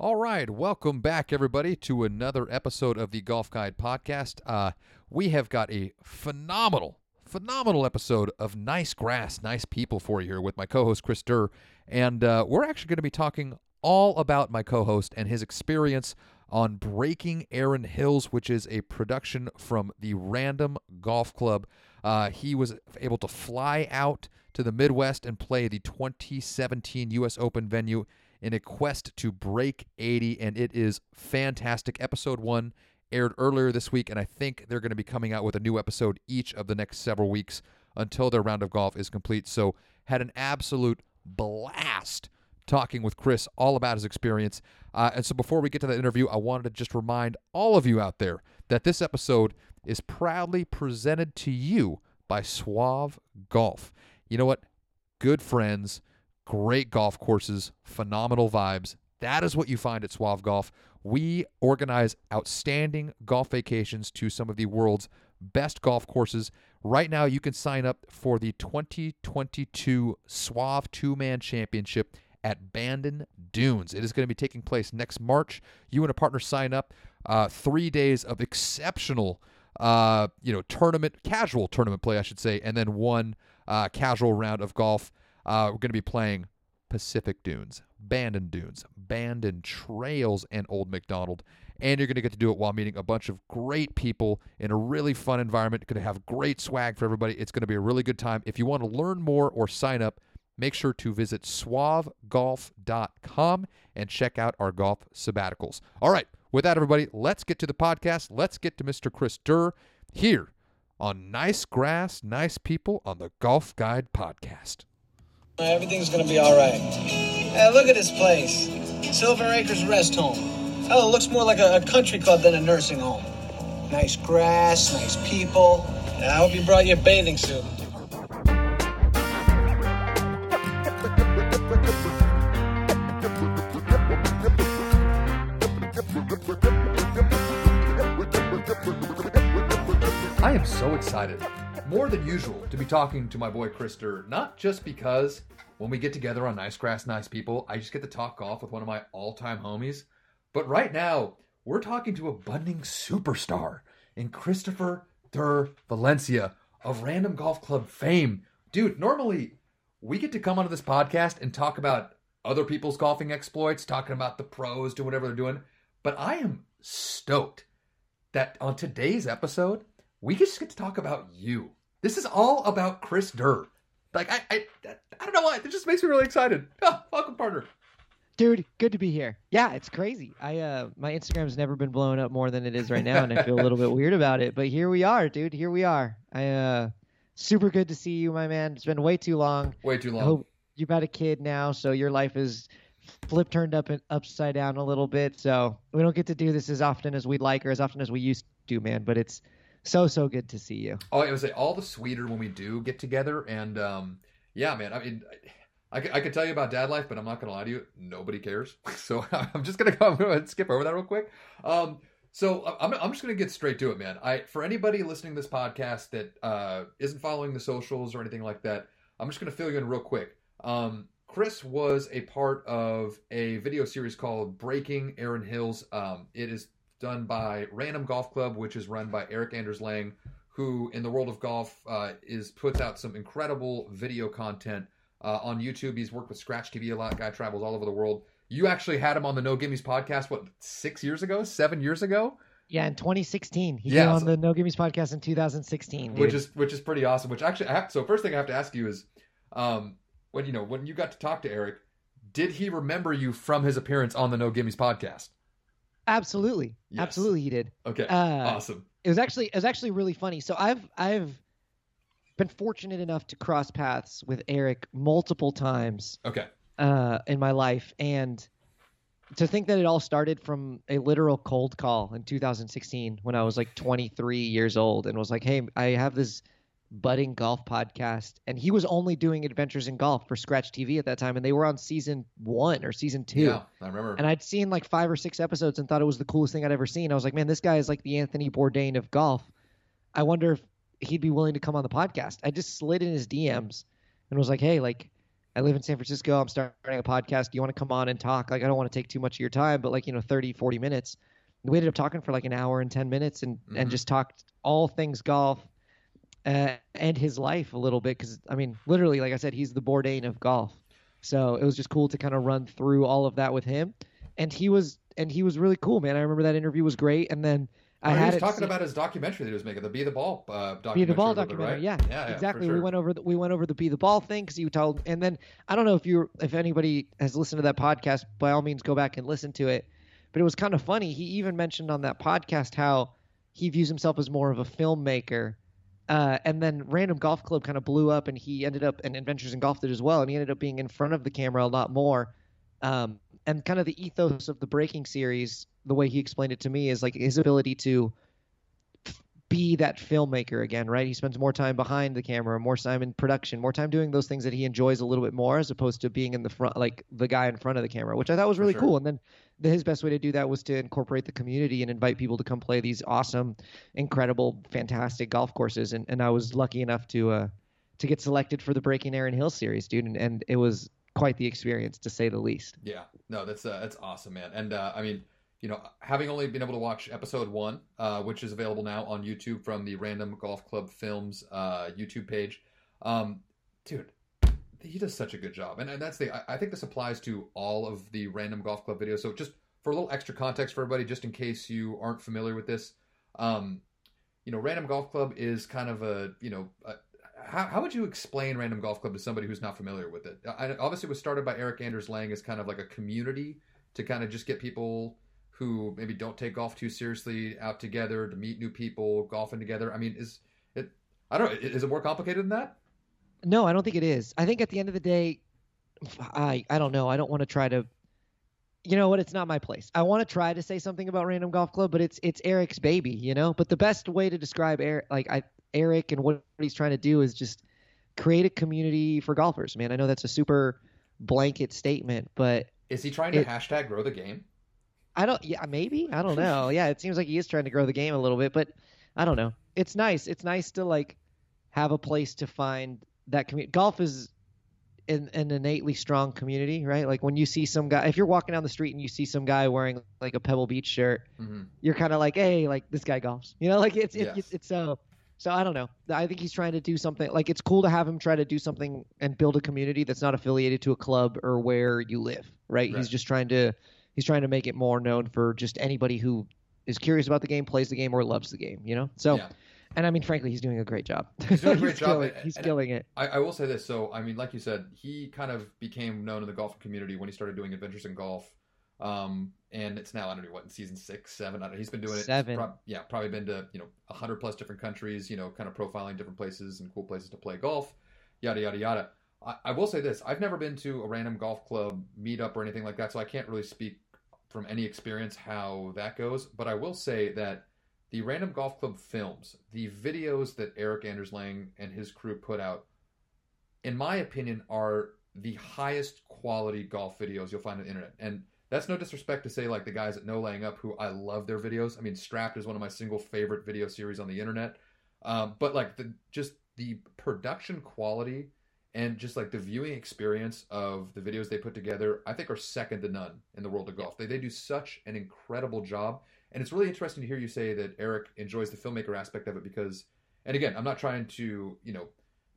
All right, welcome back, everybody, to another episode of the Golf Guide Podcast. Uh, we have got a phenomenal, phenomenal episode of nice grass, nice people for you here with my co-host Chris Durr, and uh, we're actually going to be talking all about my co-host and his experience on Breaking Erin Hills, which is a production from the Random Golf Club. Uh, he was able to fly out to the Midwest and play the 2017 U.S. Open venue in a quest to break 80, and it is fantastic. Episode one aired earlier this week, and I think they're going to be coming out with a new episode each of the next several weeks until their round of golf is complete. So, had an absolute blast talking with Chris all about his experience. Uh, and so, before we get to that interview, I wanted to just remind all of you out there that this episode is proudly presented to you by Suave Golf. You know what? Good friends great golf courses, phenomenal vibes. That is what you find at Suave Golf. We organize outstanding golf vacations to some of the world's best golf courses. Right now, you can sign up for the 2022 Suave Two Man Championship at Bandon Dunes. It is going to be taking place next March. You and a partner sign up. Uh, three days of exceptional, uh, you know, tournament, casual tournament play, I should say, and then one uh, casual round of golf. Uh, we're going to be playing Pacific Dunes, Bandon Dunes, Bandon Trails, and Old Macdonald. And you're going to get to do it while meeting a bunch of great people in a really fun environment. Going to have great swag for everybody. It's going to be a really good time. If you want to learn more or sign up, make sure to visit suavegolf.com and check out our golf sabbaticals. All right, with that, everybody, let's get to the podcast. Let's get to Mr. Chris Durr here on Nice Grass, Nice People on the Golf Guide Podcast. Everything's gonna be all right. Hey, look at this place. Silver Acres Rest Home. Oh, it looks more like a, a country club than a nursing home. Nice grass, nice people. And I hope you brought your bathing suit. I am so excited, more than usual, to be talking to my boy Krister, Not just because when we get together on Nice Grass, Nice People, I just get to talk golf with one of my all time homies, but right now, we're talking to a budding superstar in Christopher Durr Valencia of Random Golf Club fame. Dude, normally we get to come onto this podcast and talk about other people's golfing exploits, talking about the pros, doing whatever they're doing, but I am stoked that on today's episode, we just get to talk about you. This is all about Chris Durr. Like I, I, I don't know why. It just makes me really excited. Oh, welcome, partner. Dude, good to be here. Yeah, it's crazy. I uh my Instagram's never been blowing up more than it is right now, and I feel a little bit weird about it. But here we are, dude. Here we are. I uh super good to see you, my man. It's been way too long. Way too I long. hope you've had a kid now, so your life is flip turned up and upside down a little bit. So we don't get to do this as often as we'd like or as often as we used to, man. But it's so so good to see you. Oh, I would say all the sweeter when we do get together, and um, yeah, man. I mean, I, I, I could tell you about dad life, but I'm not gonna lie to you. Nobody cares. So I'm just gonna go, I'm skip over that real quick. Um, so I'm, I'm just gonna get straight to it, man. I for anybody listening to this podcast that uh, isn't following the socials or anything like that, I'm just gonna fill you in real quick. Um, Chris was a part of a video series called Breaking Erin Hills. Um, it is done by Random Golf Club, which is run by Eric Anders Lang, who in the world of golf uh, is puts out some incredible video content uh, on YouTube. He's worked with Scratch TV a lot. Guy travels all over the world. You actually had him on the No Gimmies podcast, what, six years ago, seven years ago? Yeah, in 2016, he Yeah, came on so- the No Gimmies podcast in 2016. Dude. which is which is pretty awesome. Which actually, I have, so first thing I have to ask you is, um, when you know when you got to talk to Eric, did he remember you from his appearance on the No Gimmies podcast? Absolutely, Yes. absolutely, he did. Okay, Uh, awesome. it was actually it was actually really funny. So I've I've been fortunate enough to cross paths with Eric multiple times Okay, uh, in my life, and to think that it all started from a literal cold call in 2016 when I was like 23 years old and was like, "Hey, I have this budding golf podcast," and he was only doing adventures in golf for Scratch TV at that time, and they were on season one or season two. yeah, I remember. And I'd seen like five or six episodes and thought it was the coolest thing I'd ever seen. I was like, man, this guy is like the Anthony Bourdain of golf. I wonder if he'd be willing to come on the podcast. I just slid in his DMs and was like, hey, like, I live in San Francisco. I'm starting a podcast. Do you want to come on and talk? Like, I don't want to take too much of your time, but like, you know, 30, 40 minutes. And we ended up talking for like an hour and 10 minutes and, Mhm. and just talked all things golf uh, and his life a little bit. Cause I mean, literally, like I said, he's the Bourdain of golf. So it was just cool to kind of run through all of that with him. And he was, and he was really cool, man. I remember that interview was great. And then I Oh, he had was talking about his documentary that he was making, the Be the Ball uh, documentary. be the ball bit, documentary. right? Yeah, yeah, yeah, for exactly. We went over the, we went over the be the ball thing because you told, and then I don't know if you if anybody has listened to that podcast. By all means, go back and listen to it. But it was kind of funny. He even mentioned on that podcast how he views himself as more of a filmmaker. Uh, and then Random Golf Club kind of blew up, and he ended up, and Adventures in Golf did as well, and he ended up being in front of the camera a lot more. Um, and kind of the ethos of the Breaking series, the way he explained it to me, is like his ability to be that filmmaker again, right? He spends more time behind the camera, more time in production, more time doing those things that he enjoys a little bit more, as opposed to being in the front, like the guy in front of the camera, which I thought was really sure. cool. And then the, his best way to do that was to incorporate the community and invite people to come play these awesome, incredible, fantastic golf courses. And and I was lucky enough to uh to get selected for the Breaking Erin Hill series, dude, and, and it was quite the experience to say the least. Yeah, no, that's uh, that's awesome, man. And uh, I mean, you know, having only been able to watch episode one, uh, which is available now on YouTube from the Random Golf Club Films uh, YouTube page, um, dude, he does such a good job. And, and that's the I, I think this applies to all of the Random Golf Club videos. So just for a little extra context for everybody, just in case you aren't familiar with this, um, you know, Random Golf Club is kind of a you know. A, how, how would you explain Random Golf Club to somebody who's not familiar with it? I, obviously, it was started by Eric Anders Lang as kind of like a community to kind of just get people who maybe don't take golf too seriously out together to meet new people, golfing together. I mean, is it? I don't know. Is it more complicated than that? No, I don't think it is. I think at the end of the day, I I don't know. I don't want to try to. You know what? It's not my place. I want to try to say something about Random Golf Club, but it's it's Eric's baby, you know. But the best way to describe Eric, like I, Eric and what he's trying to do is just create a community for golfers. Man, I know that's a super blanket statement, but Is he trying to It- hashtag grow the game? I don't. Yeah, maybe. I don't know. Yeah, it seems like he is trying to grow the game a little bit, but I don't know. It's nice. It's nice to like have a place to find that community. Golf is an, an innately strong community, right? Like when you see some guy, if you're walking down the street and you see some guy wearing like a Pebble Beach shirt, hmm you're kind of like, hey, like this guy golfs. You know, like it's it, Yes. it's it's so. So I don't know. I think he's trying to do something. Like it's cool to have him try to do something and build a community that's not affiliated to a club or where you live. Right? Right. He's just trying to he's trying to make it more known for just anybody who is curious about the game, plays the game, or loves the game. You know. So yeah. and I mean, frankly, he's doing a great job. He's doing a great job, Killing, he's and- killing it. I, I will say this. So, I mean, like you said, he kind of became known in the golf community when he started doing Adventures in Golf. Um, and it's now I don't know what in season six, seven. I don't know. He's been doing it. Seven. prob- yeah, probably been to you know a hundred plus different countries. You know, kind of profiling different places and cool places to play golf. Yada yada yada. I, I will say this: I've never been to a random golf club meetup or anything like that, so I can't really speak from any experience how that goes. But I will say that the Random Golf Club films, the videos that Eric Anders Lang and his crew put out, in my opinion, are the highest quality golf videos you'll find on the internet. And that's no disrespect to say like the guys at No Laying Up who I love their videos. I mean, Strapped is one of my single favorite video series on the internet. Um, but like the just the production quality and just like the viewing experience of the videos they put together, I think are second to none in the world of golf. They they do such an incredible job. And it's really interesting to hear you say that Eric enjoys the filmmaker aspect of it because, and again, I'm not trying to, you know,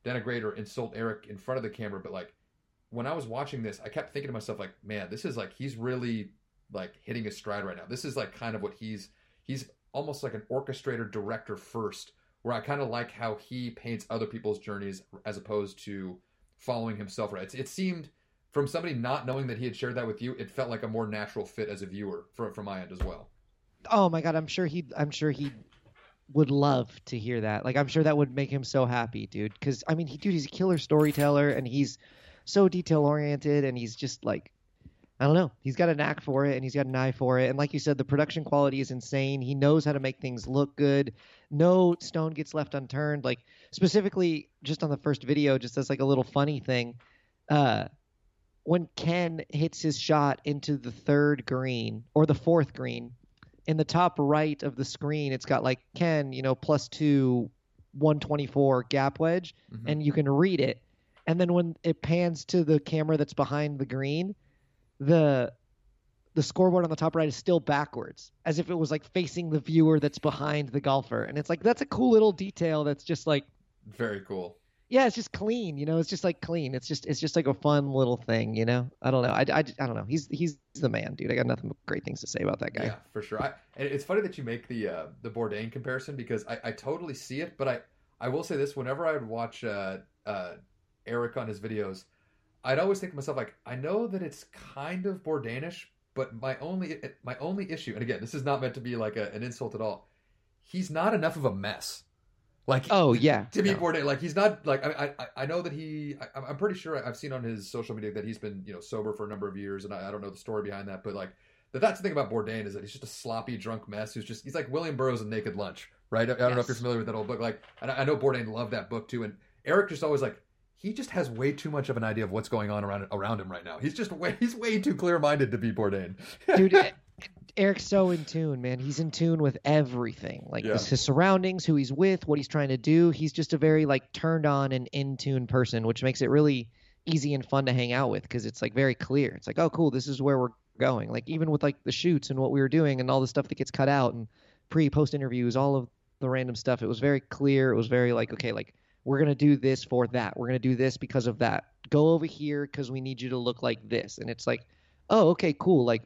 denigrate or insult Eric in front of the camera, but like when I was watching this, I kept thinking to myself, like, man, this is like he's really like hitting his stride right now. This is like kind of what he's he's almost like an orchestrator director first, where I kind of like how he paints other people's journeys as opposed to following himself. Right? It's, it seemed from somebody not knowing that he had shared that with you, it felt like a more natural fit as a viewer from from my end as well. Oh my god, I'm sure he I'm sure he would love to hear that. Like I'm sure that would make him so happy, dude. Cuz I mean, he dude, he's a killer storyteller and he's so detail oriented and he's just like I don't know. He's got a knack for it and he's got an eye for it. And like you said, the production quality is insane. He knows how to make things look good. No stone gets left unturned. Like specifically just on the first video, just as like a little funny thing, uh when Ken hits his shot into the third green or the fourth green, in the top right of the screen, it's got like Ken, you know, plus two, 124 gap wedge, Mhm. and you can read it. and then when it pans to the camera that's behind the green, the the scoreboard on the top right is still backwards, as if it was like facing the viewer that's behind the golfer. And it's like that's a cool little detail that's just like Very cool. yeah, it's just clean, you know. It's just like clean. It's just it's just like a fun little thing, you know. I don't know. I, I, I don't know. He's he's the man, dude. I got nothing but great things to say about that guy. Yeah, for sure. I, and it's funny that you make the uh, the Bourdain comparison because I, I totally see it, but I, I will say this: whenever I would watch uh, uh, Eric on his videos, I'd always think to myself like, I know that it's kind of Bourdainish, but my only my only issue, and again, this is not meant to be like a, an insult at all. He's not enough of a mess. Like Oh yeah. to be No. Bourdain, like he's not like I I, I know that he I, I'm pretty sure I've seen on his social media that he's been you know sober for a number of years, and I, I don't know the story behind that, but like that that's the thing about Bourdain is that he's just a sloppy drunk mess who's just he's like William Burroughs in Naked Lunch, right? I, I don't know if you're familiar with that old book, like and I, I know Bourdain loved that book too, and Eric just always like he just has way too much of an idea of what's going on around around him right now. He's just way he's way too clear minded to be Bourdain. dude E- eric's so in tune man he's in tune with everything like Yeah. his, his surroundings who he's with what he's trying to do he's just a very like turned on and in tune person which makes it really easy and fun to hang out with because it's like very clear it's like oh cool this is where we're going like even with like the shoots and what we were doing and all the stuff that gets cut out and pre post interviews all of the random stuff it was very clear it was very like okay like we're going to do this for that we're going to do this because of that go over here because we need you to look like this and it's like oh okay cool like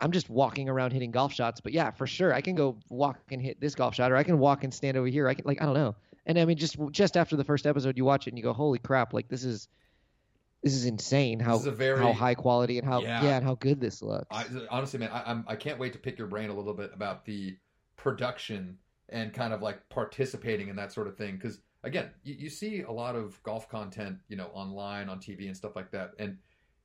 I'm just walking around hitting golf shots, but yeah, for sure, I can go walk and hit this golf shot, or I can walk and stand over here. I can like I don't know. And I mean, just just after the first episode, you watch it and you go, holy crap! Like this is this is insane. How is very- how high quality and how Yeah. yeah, and how good this looks. I, honestly, man, I, I'm I can't wait to pick your brain a little bit about the production and kind of like participating in that sort of thing. Because again, you, you see a lot of golf content, you know, online on TV and stuff like that, and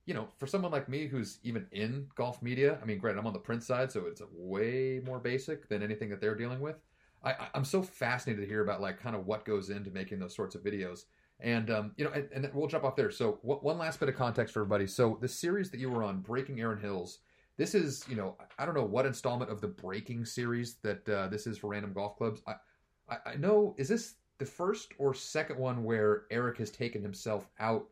you know, for someone like me who's even in golf media, I mean, granted, I'm on the print side, so it's way more basic than anything that they're dealing with. I, I'm so fascinated to hear about like kind of what goes into making those sorts of videos. And um, you know, and, and we'll jump off there. So, w- one last bit of context for everybody. So, the series that you were on, Breaking Erin Hills, this is, you know, I don't know what installment of the Breaking series that uh, this is for Random Golf Clubs. I, I know, is this the first or second one where Eric has taken himself out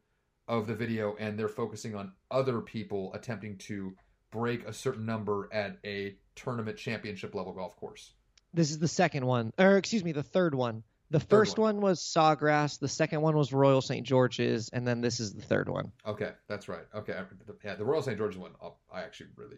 of the video and they're focusing on other people attempting to break a certain number at a tournament championship level golf course? This is the second one, or excuse me, the third one. The first one. one. was Sawgrass. The second one was Royal St. George's, and then this is the third one. Okay, that's right. Okay, yeah, the Royal St. George's one, uh, I actually really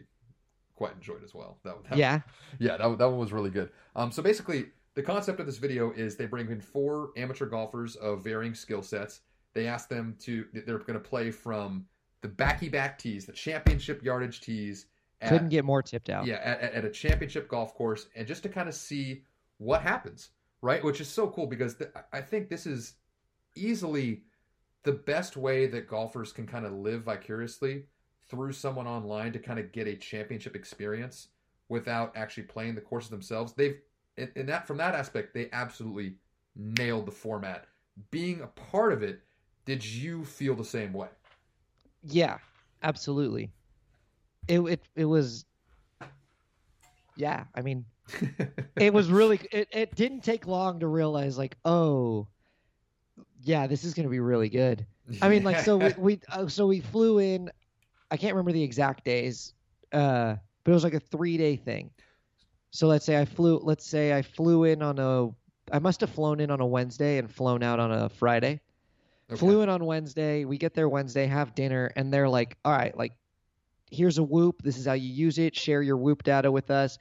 quite enjoyed as well. That, that Yeah, yeah, that, that one was really good. Um, so basically, the concept of this video is they bring in four amateur golfers of varying skill sets. They ask them to, they're going to play from the backy back tees, the championship yardage tees. At, couldn't get more tipped out. yeah, at, at- a championship golf course, and just to kind of see what happens, right? Which is so cool because th- I think this is easily the best way that golfers can kind of live vicariously through someone online to kind of get a championship experience without actually playing the courses themselves. They've in, in that from that aspect, they absolutely nailed the format. Being a part of it, did you feel the same way? Yeah, absolutely. It it it was. Yeah, I mean, it was really. It it didn't take long to realize, like, oh, yeah, this is gonna be really good. I mean, like, so we we uh, so we flew in. I can't remember the exact days, uh, but it was like a three day thing. So let's say I flew. Let's say I flew in on a. I must have flown in on a Wednesday and flown out on a Friday. Okay. Flew in on Wednesday. We get there Wednesday, have dinner, and they're like, "All right, like, here's a Whoop. This is how you use it. Share your Whoop data with us.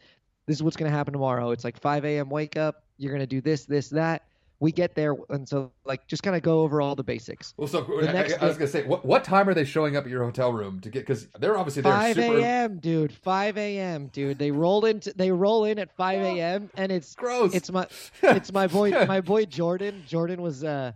This is what's going to happen tomorrow. It's like 5 a.m. wake up. You're going to do this, this, that. We get there, and so like just kind of go over all the basics. Well, so The I, next I, I was gonna say, what what time are they showing up at your hotel room to get? Because they're obviously there 5 super a.m. dude. 5 a.m. dude. They roll into they roll in at 5 a.m. and it's gross. it's my it's my boy my boy Jordan. Jordan was uh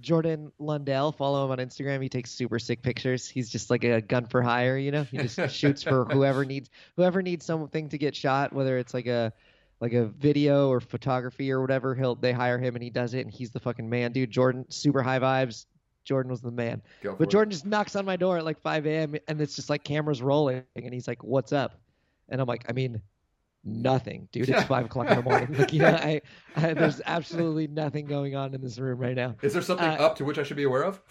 Jordan Lundell. Follow him on Instagram. He takes super sick pictures. He's just like a gun for hire, you know. He just shoots for whoever needs whoever needs something to get shot, whether it's like a like a video or photography or whatever. He'll they hire him and he does it, and he's the fucking man, dude. Jordan, super high vibes. Jordan was the man. But it. Jordan just knocks on my door at like 5 a.m. and it's just like cameras rolling, and he's like, "What's up?" And I'm like, "I mean, nothing, dude. It's five o'clock in the morning. Like, you know, I, I, there's absolutely nothing going on in this room right now. Is there something Uh, up to which I should be aware of?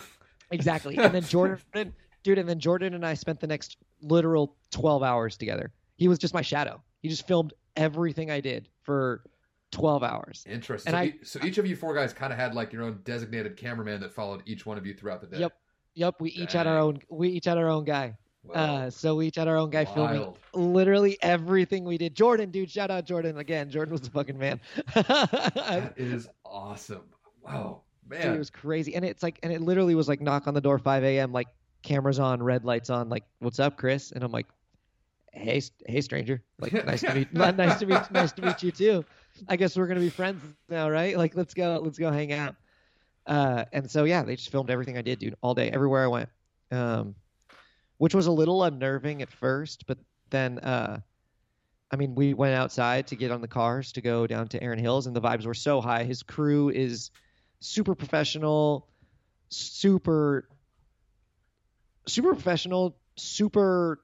Exactly. And then Jordan, dude, and then Jordan and I spent the next literal 12 hours together. He was just my shadow. He just filmed everything I did for 12 hours. Interesting. And so, I- so each of you four guys kind of had like your own designated cameraman that followed each one of you throughout the day. Yep. Yep, we each had our own we each had our own guy. Wow. Uh so we each had our own guy filming literally everything we did. Jordan, dude, shout out Jordan again. Jordan was the fucking man. That is awesome. Wow, man. Dude, it was crazy. And it's like, and it literally was like knock on the door, 5 a.m., like cameras on, red lights on, like, what's up, Chris? And I'm like, hey, hey, stranger. Like, nice to meet, nice to meet, nice to meet you too. I guess we're gonna be friends now, right? Like, let's go, let's go hang out. Uh, and so yeah, they just filmed everything I did, dude, all day, everywhere I went. Um, which was a little unnerving at first, but then, uh, I mean, we went outside to get on the cars to go down to Erin Hills, and the vibes were so high. His crew is super professional, super, super professional, super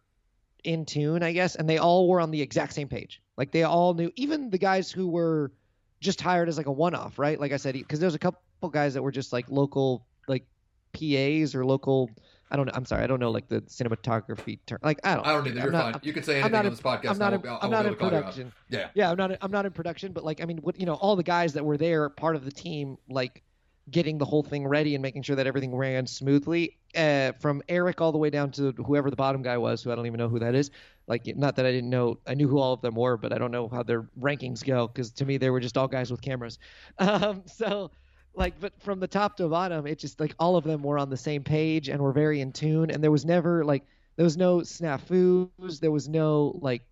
in tune, I guess. And they all were on the exact same page. Like they all knew, even the guys who were just hired as like a one-off, right? Like I said, because there's a couple guys that were just like local, like PAs or local. I don't know. I'm sorry. I don't know like the cinematography term. Like I don't. I don't. I'm You're not- fine. You can say I'm anything not on this podcast. I'm not. In, I'll- I'll I'm not in to call you out. production. Yeah. Yeah, I'm not. I'm not in production, but like, I mean, what you know, all the guys that were there, part of the team, like getting the whole thing ready and making sure that everything ran smoothly. Uh, from Eric all the way down to whoever the bottom guy was, who I don't even know who that is. Like, not that I didn't know, I knew who all of them were, but I don't know how their rankings go because to me they were just all guys with cameras. Um, so. Like, but from the top to bottom, it just like all of them were on the same page and were very in tune. And there was never like, there was no snafus. There was no like,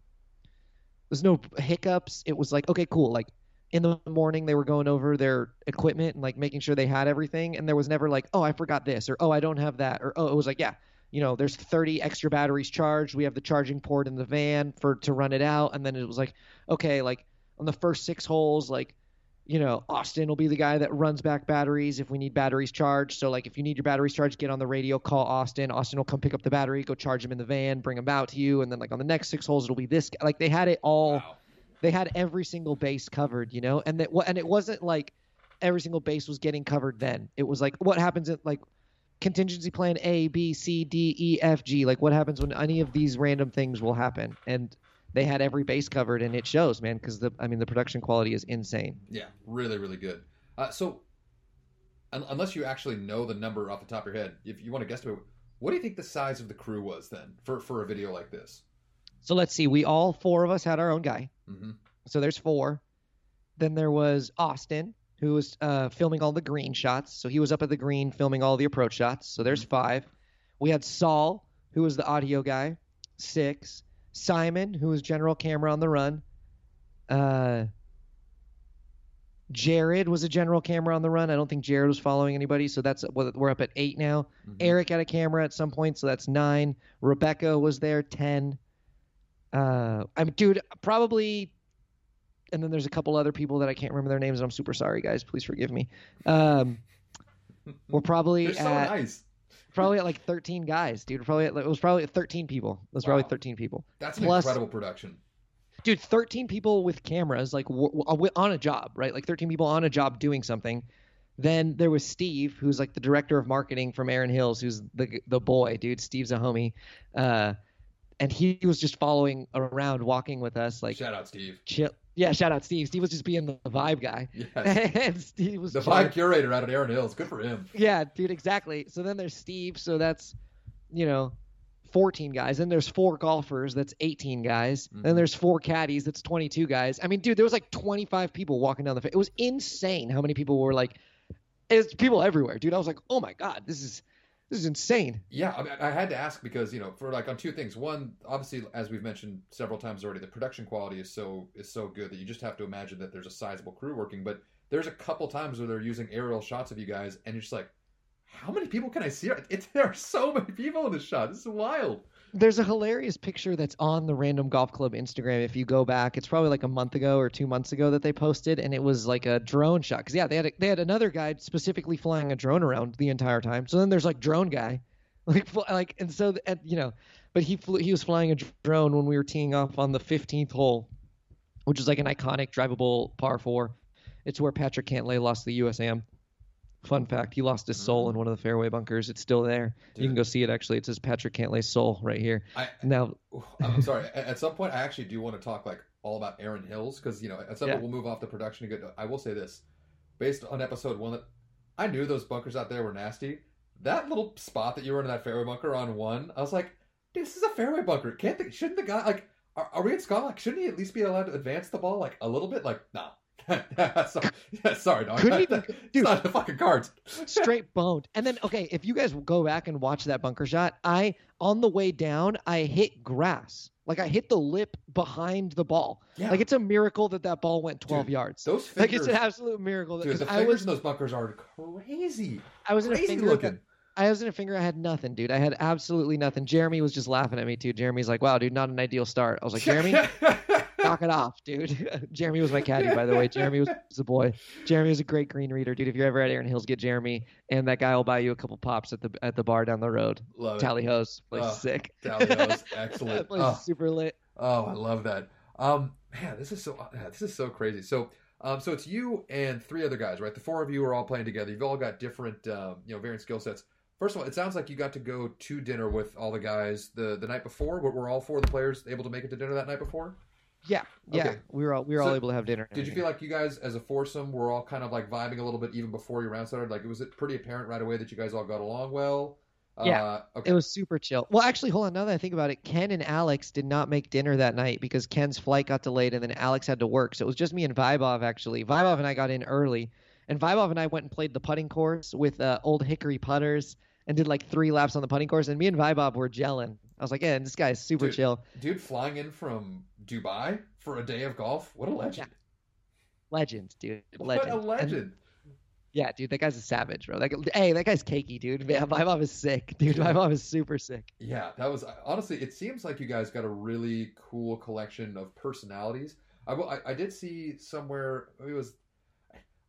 there's no hiccups. It was like, okay, cool. Like in the morning, they were going over their equipment and like making sure they had everything. And there was never like, oh, I forgot this, or oh, I don't have that, or oh, it was like, yeah, you know, there's 30 extra batteries charged. We have the charging port in the van for to run it out. And then it was like, okay, like on the first six holes, like, you know, Austin will be the guy that runs back batteries if we need batteries charged. So like if you need your batteries charged, get on the radio, call Austin. Austin will come pick up the battery, go charge them in the van, bring them out to you, and then like on the next six holes it'll be this. guy. Like they had it all Wow. They had every single base covered, you know, and that and it wasn't like every single base was getting covered. Then it was like what happens at like contingency plan A, B, C, D, E, F, G. Like what happens when any of these random things will happen, and they had every base covered, and it shows, man, because the I mean the production quality is insane. Yeah, really, really good. Uh, so, un- unless you actually know the number off the top of your head, if you want to guess, what do you think the size of the crew was then for for a video like this? So let's see, we all four of us had our own guy. Hmm So there's four. Then there was Austin, who was uh, filming all the green shots. So he was up at the green filming all the approach shots. So there's five. We had Saul, who was the audio guy, six. Simon, who was general camera on the run. Uh, Jared was a general camera on the run. I don't think Jared was following anybody, so that's we're up at eight now. Mhm. Eric had a camera at some point, so that's nine. Rebecca was there, ten. Uh, I'm dude, probably. And then there's a couple other people that I can't remember their names, and I'm super sorry, guys. Please forgive me. Um, we're probably so at nice. probably at like 13 guys, dude. We're probably at, it was probably 13 people. It was probably 13 people, That's an plus- incredible production. dude. 13 people with cameras, like w- w- on a job, right? Like 13 people on a job doing something. Then there was Steve, who's like the director of marketing from Erin Hills, who's the the boy, dude. Steve's a homie, uh, and he was just following around, walking with us, like Shout out, Steve. chill. Yeah, shout out Steve. Steve was just being the vibe guy, Yes. and Steve was the chilling. vibe curator out at Erin Hills. Good for him. Yeah, dude, exactly. So then there's Steve, so that's you know, 14 guys. Then there's four golfers, that's 18 guys. Mhm. Then there's four caddies, that's 22 guys. I mean, dude, there was like 25 people walking down the. Fa- it was insane how many people were like. It's people everywhere, dude. I was like, oh my god, this is this is insane. Yeah, I, I had to ask because you know, for like on two things. One, obviously, as we've mentioned several times already, the production quality is so is so good that you just have to imagine that there's a sizable crew working. But there's a couple times where they're using aerial shots of you guys, and you're just like, how many people can I see? It, there are so many people in this shot. This is wild. There's a hilarious picture that's on the Random Golf Club Instagram. If you go back, it's probably like a month ago or two months ago that they posted, and it was like a drone shot. Because yeah, they had a, they had another guy specifically flying a drone around the entire time. So then there's like drone guy, like like, and so and, you know, but he flew, he was flying a drone when we were teeing off on the 15th hole, which is like an iconic drivable par four. It's where Patrick Cantlay lost the USAM. Fun fact: he lost his soul mm-hmm. in one of the fairway bunkers. It's still there. You can go see it. Actually, it says Patrick Cantlay's soul right here. I, Now, I'm sorry. At some point, I actually do want to talk like all about Erin Hills because you know at some Yeah. point we'll move off the production and go. I will say this, based on episode one, that I knew those bunkers out there were nasty. That little spot that you were in that fairway bunker on one, I was like, this is a fairway bunker. Can't the, shouldn't the guy like? Are, are we in Scotland? Like, shouldn't he at least be allowed to advance the ball like a little bit? Like, nah. sorry, sorry, dog. Couldn't even- it's dude. not the fucking cards. straight boned. And then okay, if you guys go back and watch that bunker shot, I on the way down, I hit grass. Like I hit the lip behind the ball. Yeah, Like it's a miracle that that ball went 12 Dude, yards. those Like it's an absolute miracle dude. The I fingers was in those bunkers are crazy, I was in a finger looking. I was in a finger I had nothing, dude. I had absolutely nothing. Jeremy was just laughing at me too. Jeremy's like, "Wow, dude, not an ideal start." I was like, "Jeremy, knock it off, dude." Jeremy was my caddy, by the way. Jeremy was, was a boy. Jeremy was a great green reader, dude. If you're ever at Erin Hills, get Jeremy, and that guy will buy you a couple pops at the at the bar down the road. Love it. Tally Ho's, place Oh, is sick. Tally Ho's, that excellent. place Oh, is super lit. oh, I love that. Um, man, this is so this is so crazy. So, um, so it's you and three other guys, right? The four of you are all playing together. You've all got different, um, you know, varying skill sets. First of all, it sounds like you got to go to dinner with all the guys the the night before. Were, were all four of the players able to make it to dinner that night before? Yeah, yeah. Okay. We were all we were So, all able to have dinner. Did you feel like you guys, as a foursome, were all kind of like vibing a little bit even before your round started? Like, was it pretty apparent right away that you guys all got along well? Yeah. Uh, okay. It was super chill. Well, actually, hold on. Now that I think about it, Ken and Alex did not make dinner that night because Ken's flight got delayed and then Alex had to work. So it was just me and Vibov, actually. Vibov and I got in early. And Vibov and I went and played the putting course with uh, old Hickory putters and did like three laps on the putting course. And me and Vibov were gelling. I was like, yeah, this guy's super Dude, chill. Dude, flying in from Dubai for a day of golf. What a legend! Legend, dude. What Legend. And- yeah, dude, that guy's a savage, bro. Like, hey, that guy's cakey, dude. Man, my mom is sick, dude. My mom is super sick. Yeah, that was honestly. It seems like you guys got a really cool collection of personalities. I, I, I did see somewhere it was.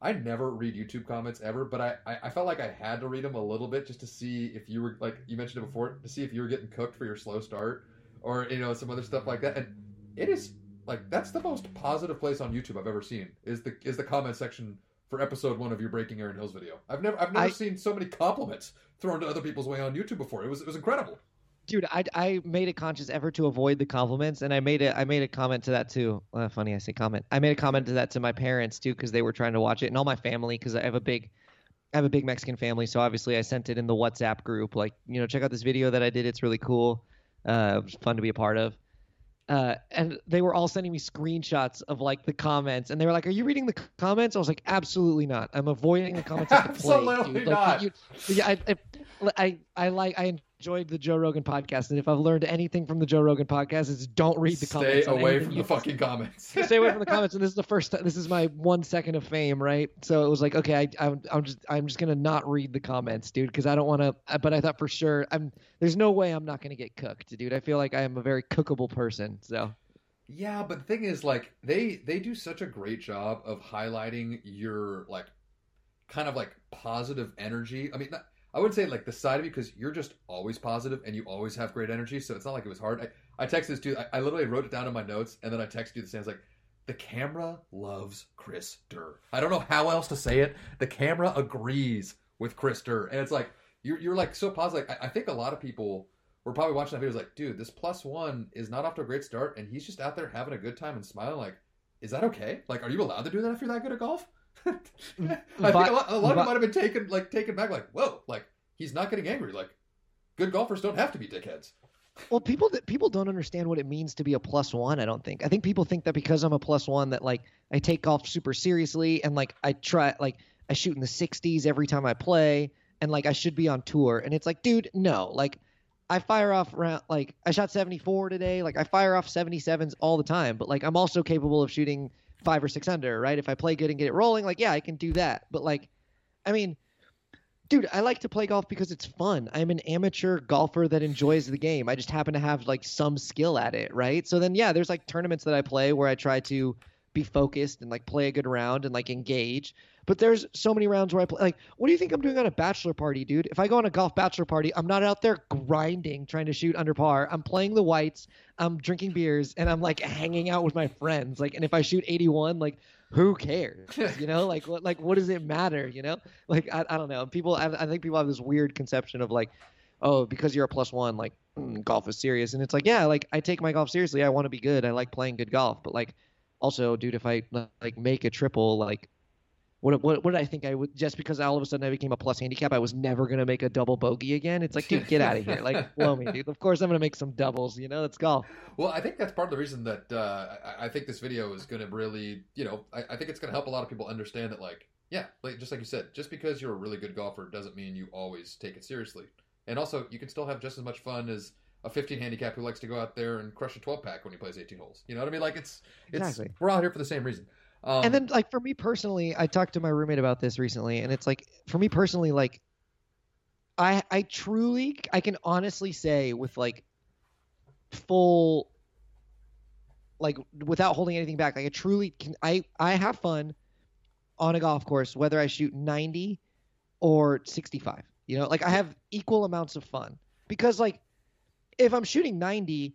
I never read YouTube comments ever, but I, I, I felt like I had to read them a little bit just to see if you were like you mentioned it before to see if you were getting cooked for your slow start or you know some other stuff like that. And it is like that's the most positive place on YouTube I've ever seen is the is the comment section for episode one of your Breaking Erin Hills video. I've never I've never I- seen so many compliments thrown to other people's way on YouTube before. It was it was incredible. dude I, I made a conscious effort to avoid the compliments and i made a i made a comment to that too uh, funny i say comment i made a comment to that to my parents too because they were trying to watch it and all my family because i have a big i have a big mexican family so obviously i sent it in the whatsapp group like you know check out this video that i did it's really cool uh it was fun to be a part of uh, and they were all sending me screenshots of like the comments, and they were like, "Are you reading the comments?" I was like, "Absolutely not. I'm avoiding the comments like the Absolutely. Like, not. you- yeah, I, I, I, I like, I enjoyed the Joe Rogan podcast, and if I've learned anything from the Joe Rogan podcast, it's don't read the Stay comments. on away from the fucking comments. Stay away from the comments, and this is the first. Time, this is my one second of fame, right? So it was like, okay, I, I'm, I'm just, I'm just gonna not read the comments, dude, because I don't want to. But I thought for sure, I'm. There's no way I'm not gonna get cooked, dude. I feel like I am a very cookable person, so. Yeah, but the thing is, like, they they do such a great job of highlighting your like, kind of like positive energy. I mean, not, I wouldn't say like the side of you because you're just always positive and you always have great energy. So it's not like it was hard. I, I texted this dude. I, I literally wrote it down in my notes and then I texted you the same. Like the camera loves Chris Durr. I don't know how else to say it. The camera agrees with Chris Durr, and it's like you're you're like so positive. Like, I, I think a lot of people were probably watching that video. Like, dude, this plus one is not off to a great start, and he's just out there having a good time and smiling. Like, is that okay? Like, are you allowed to do that if you're that good at golf? Mm, I think a lot, a lot of Vi- them might have been taken like taken back. Like, whoa, like he's not getting angry. Like, good golfers don't have to be dickheads. Well, people that people don't understand what it means to be a plus one. I don't think. I think people think that because I'm a plus one, that like I take golf super seriously and like I try like I shoot in the 60s every time I play, and like I should be on tour. And it's like, dude, no. Like I fire off around like I shot 74 today. Like I fire off 77s all the time. But like I'm also capable of shooting five or six under, right? If I play good and get it rolling, like yeah, I can do that. But like, I mean dude i like to play golf because it's fun i'm an amateur golfer that enjoys the game i just happen to have like some skill at it right so then yeah there's like tournaments that i play where i try to be focused and like play a good round and like engage. But there's so many rounds where I play like, what do you think I'm doing on a bachelor party, dude? If I go on a golf bachelor party, I'm not out there grinding trying to shoot under par. I'm playing the whites, I'm drinking beers, and I'm like hanging out with my friends. Like, and if I shoot 81, like who cares? You know, like what like what does it matter? You know, like I, I don't know. People, I, I think people have this weird conception of like, oh, because you're a plus one, like mm, golf is serious, and it's like, yeah, like I take my golf seriously. I want to be good. I like playing good golf, but like also, dude, if I like make a triple, like what, what, what did I think I would just because all of a sudden I became a plus handicap, I was never gonna make a double bogey again. It's like, dude, get out of here, like blow me, dude. Of course I'm gonna make some doubles, you know. It's golf. Well, I think that's part of the reason that uh, I, I think this video is gonna really, you know, I, I think it's gonna help a lot of people understand that, like, yeah, like just like you said, just because you're a really good golfer doesn't mean you always take it seriously. And also, you can still have just as much fun as a 15 handicap who likes to go out there and crush a 12 pack when he plays 18 holes. You know what I mean? Like it's it's Exactly. we're out here for the same reason. Um, and then like for me personally, I talked to my roommate about this recently, and it's like for me personally, like I I truly I can honestly say with like full like without holding anything back, like I truly can I I have fun on a golf course whether I shoot 90 or 65. You know, like I have equal amounts of fun because like if I'm shooting 90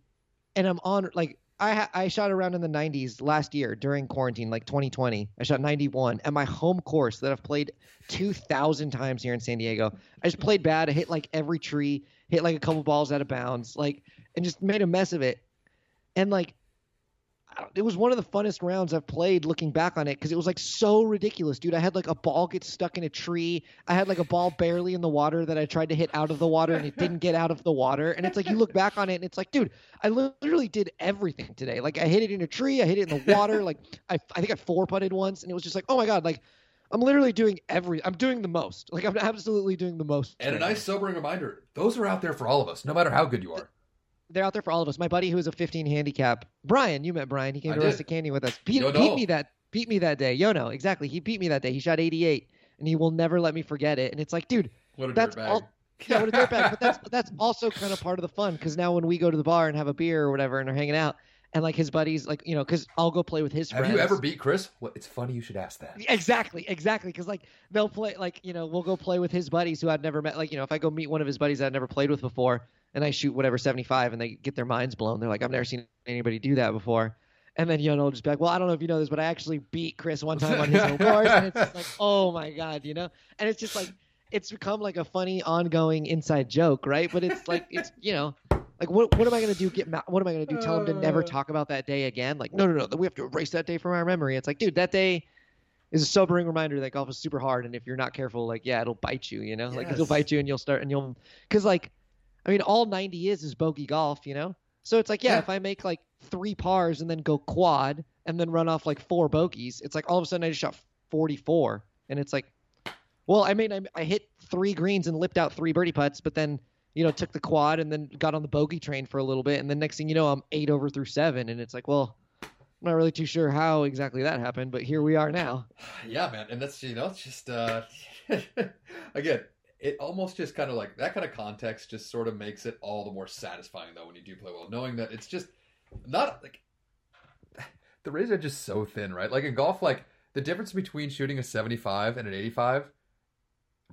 and I'm on like I I shot around in the 90s last year during quarantine, like 2020. I shot 91 at my home course that I've played 2,000 times here in San Diego. I just played bad. I hit like every tree, hit like a couple balls out of bounds, like and just made a mess of it. And like it was one of the funnest rounds I've played looking back on it because it was like so ridiculous, dude. I had like a ball get stuck in a tree. I had like a ball barely in the water that I tried to hit out of the water and it didn't get out of the water. And it's like you look back on it and it's like, dude, I literally did everything today. Like I hit it in a tree, I hit it in the water. like I, I think I four putted once, and it was just like, oh my god, like I'm literally doing every. I'm doing the most. Like I'm absolutely doing the most. and a nice sobering reminder: those are out there for all of us, no matter how good you are. They're out there for all of us. My buddy who was a 15 handicap, Brian, you met Brian. He came I to did. Rustic Canyon with us. Beat, Yo, beat me that beat me that day. Yo, no, exactly. He beat me that day. He shot 88, and he will never let me forget it. And it's like, dude, What a That's dirtbag. all- yeah, what a dirtbag. But that's that's also kind of part of the fun because now when we go to the bar and have a beer or whatever and are hanging out, and like his buddies, like you know, because I'll go play with his Have friends. you ever beat Chris? Well, it's funny you should ask that. Exactly, exactly. Because like they'll play, like you know, we'll go play with his buddies who I'd never met. Like you know, if I go meet one of his buddies I'd never played with before, and I shoot whatever seventy five, and they get their minds blown. They're like, I've never seen anybody do that before. And then you know, just be like, well, I don't know if you know this, but I actually beat Chris one time on his home course, and it's just like, oh my god, you know. And it's just like, it's become like a funny, ongoing inside joke, right? But it's like, it's you know. Like what? What am I gonna do? Get ma- what am I gonna do? Tell him to never uh. talk about that day again? Like no, no, no. We have to erase that day from our memory. It's like, dude, that day is a sobering reminder that golf is super hard, and if you're not careful, like yeah, it'll bite you. You know, like it'll bite you, and you'll start, and you'll, because like, I mean, all 90 is is bogey golf. You know, so it's like yeah, Yeah. if I make like three pars and then go quad and then run off like four bogeys, it's like all of a sudden I just shot 44, and it's like, well, I mean, I, I hit three greens and lipped out three birdie putts, but then you know took the quad and then got on the bogey train for a little bit, and then next thing you know, I'm eight over through seven, and it's like, well. I'm not really too sure how exactly that happened, but here we are now. Yeah, man, and that's you know, it's just uh again, it almost just kind of like that kind of context just sort of makes it all the more satisfying though when you do play well, knowing that it's just not like the rays are just so thin, right? Like in golf, like the difference between shooting a 75 and an 85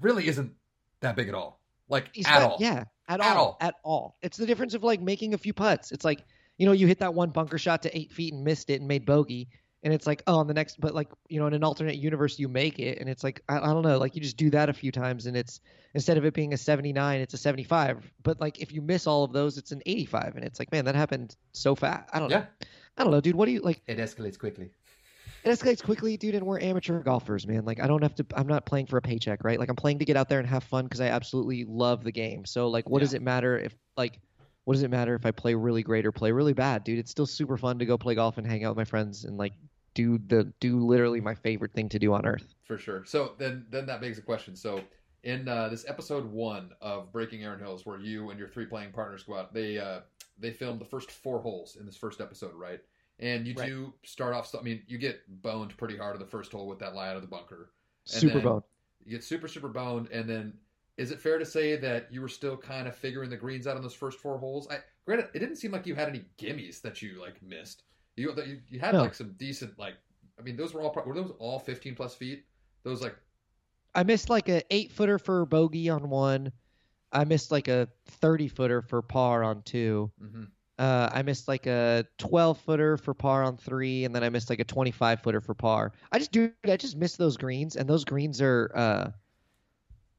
really isn't that big at all. Like at not- all. Yeah, at, At all, all. At all. It's the difference of like making a few putts. It's like, you know, you hit that one bunker shot to eight feet and missed it and made bogey. And it's like, oh, on the next, but like, you know, in an alternate universe, you make it. And it's like, I, I don't know, like you just do that a few times and it's, instead of it being a 79, it's a 75. But like, if you miss all of those, it's an 85. And it's like, man, that happened so fast. I don't Yeah. know. I don't know, dude. What do you like? It escalates quickly. It escalates quickly, dude, and we're amateur golfers, man. Like I don't have to I'm not playing for a paycheck, right? Like I'm playing to get out there and have fun because I absolutely love the game. So like what Yeah. does it matter if like what does it matter if I play really great or play really bad, dude? It's still super fun to go play golf and hang out with my friends and like do the do literally my favorite thing to do on earth. For sure. So then, then that begs a question. So in uh, this episode one of Breaking Erin Hills, where you and your three playing partners go out, they uh, they filmed the first four holes in this first episode, right? And you Right. do start off. I mean, you get boned pretty hard in the first hole with that lie out of the bunker. And Super then- bone. You get super super boned, and then is it fair to say that you were still kind of figuring the greens out on those first four holes? I granted, it didn't seem like you had any gimmies that you like missed. You you, you had No. like some decent like I mean, those were all were those all 15 plus feet? Those like I missed like a eight footer for bogey on one. I missed like a thirty footer for par on two. mhm. Uh, I missed like a twelve footer for par on three, and then I missed like a twenty five footer for par. I just do. I just missed those greens, and those greens are uh,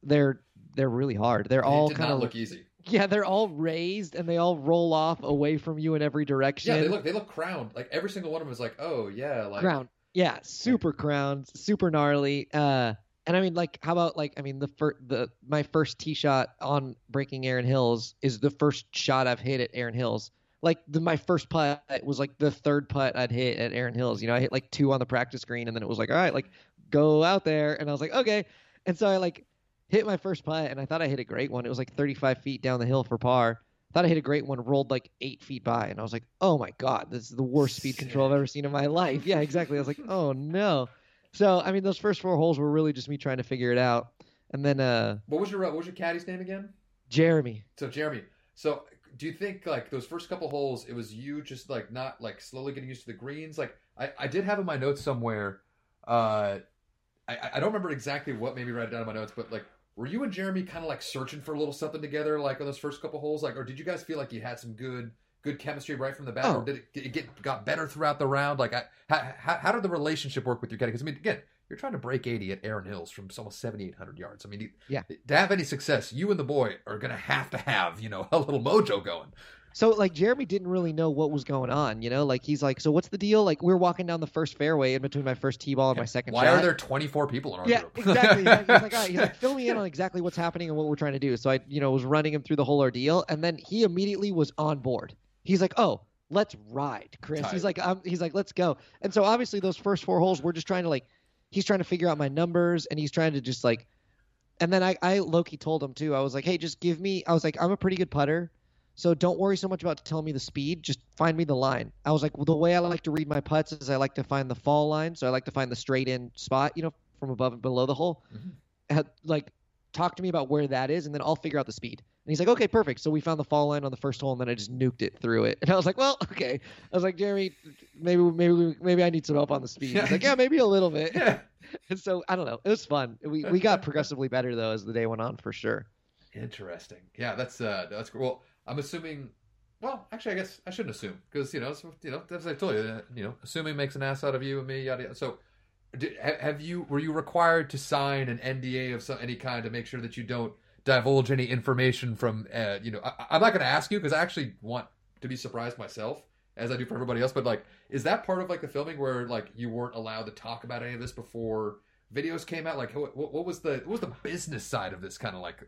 they're they're really hard. They're it all kind of look easy. yeah, they're all raised, and they all roll off away from you in every direction. Yeah, they look they look crowned. Like every single one of them is like, oh yeah, like crown. Yeah, super crowned, super gnarly. Uh, and I mean, like, how about like, I mean, the first, the my first tee shot on breaking Erin Hills is the first shot I've hit at Erin Hills. Like the my first putt was like the third putt I'd hit at Erin Hills. You know, I hit like two on the practice green, and then it was like, all right, like go out there, and I was like, okay. And so I like hit my first putt, and I thought I hit a great one. It was like 35 feet down the hill for par. Thought I hit a great one, rolled like eight feet by, and I was like, "Oh my god, this is the worst speed control I've ever seen in my life." Yeah, exactly. I was like, "Oh no." So I mean, those first four holes were really just me trying to figure it out, and then uh, What was your what was your caddy's name again? Jeremy. So Jeremy. So do you think like those first couple holes, it was you just like not like slowly getting used to the greens? Like I, I did have in my notes somewhere. Uh, I I don't remember exactly what made me write it down in my notes, but like were you and Jeremy kind of like searching for a little something together, like on those first couple holes, like, or did you guys feel like you had some good good chemistry right from the bat, Oh. or did it, did it get got better throughout the round? Like, I, how, how how did the relationship work with your caddy? Because I mean, again. You're trying to break 80 at Erin Hills from almost 7,800 yards. I mean, Yeah. to have any success, you and the boy are going to have to have, you know, a little mojo going. So like Jeremy didn't really know what was going on, you know? Like he's like, "So what's the deal?" Like we're walking down the first fairway in between my first tee ball and my second Why shot. are there 24 people in our yeah, group? exactly. He's like, he's like, all right. He's like, fill me in on exactly what's happening and what we're trying to do. So I, you know, was running him through the whole ordeal, and then he immediately was on board. He's like, "Oh, let's ride, Chris." Tight. He's like, um, he's like, "Let's go." And so obviously those first four holes, we're just trying to like, he's trying to figure out my numbers, and he's trying to just like, and then I, I Loki told him too. I was like, "Hey, just give me." I was like, "I'm a pretty good putter." So don't worry so much about telling me the speed. Just find me the line. I was like, well, the way I like to read my putts is I like to find the fall line. So I like to find the straight in spot, you know, from above and below the hole. Mhm. Like, talk to me about where that is, and then I'll figure out the speed. And he's like, okay, perfect. So we found the fall line on the first hole, and then I just nuked it through it. And I was like, well, okay. I was like, Jeremy, maybe maybe maybe I need some help on the speed. He's like, yeah, maybe a little bit. Yeah. And so I don't know. It was fun. We we got progressively better though as the day went on for sure. Interesting. Yeah, that's uh that's cool. Well, I'm assuming. Well, actually, I guess I shouldn't assume because you know, it's, you know, as I told you, uh, you know, assuming makes an ass out of you and me. Yada yada. So, did, ha- have you were you required to sign an NDA of some any kind to make sure that you don't divulge any information from? Uh, you know, I, I'm not going to ask you because I actually want to be surprised myself as I do for everybody else. But like, is that part of like the filming where like you weren't allowed to talk about any of this before? Videos came out. Like, what, what was the what was the business side of this kind of like?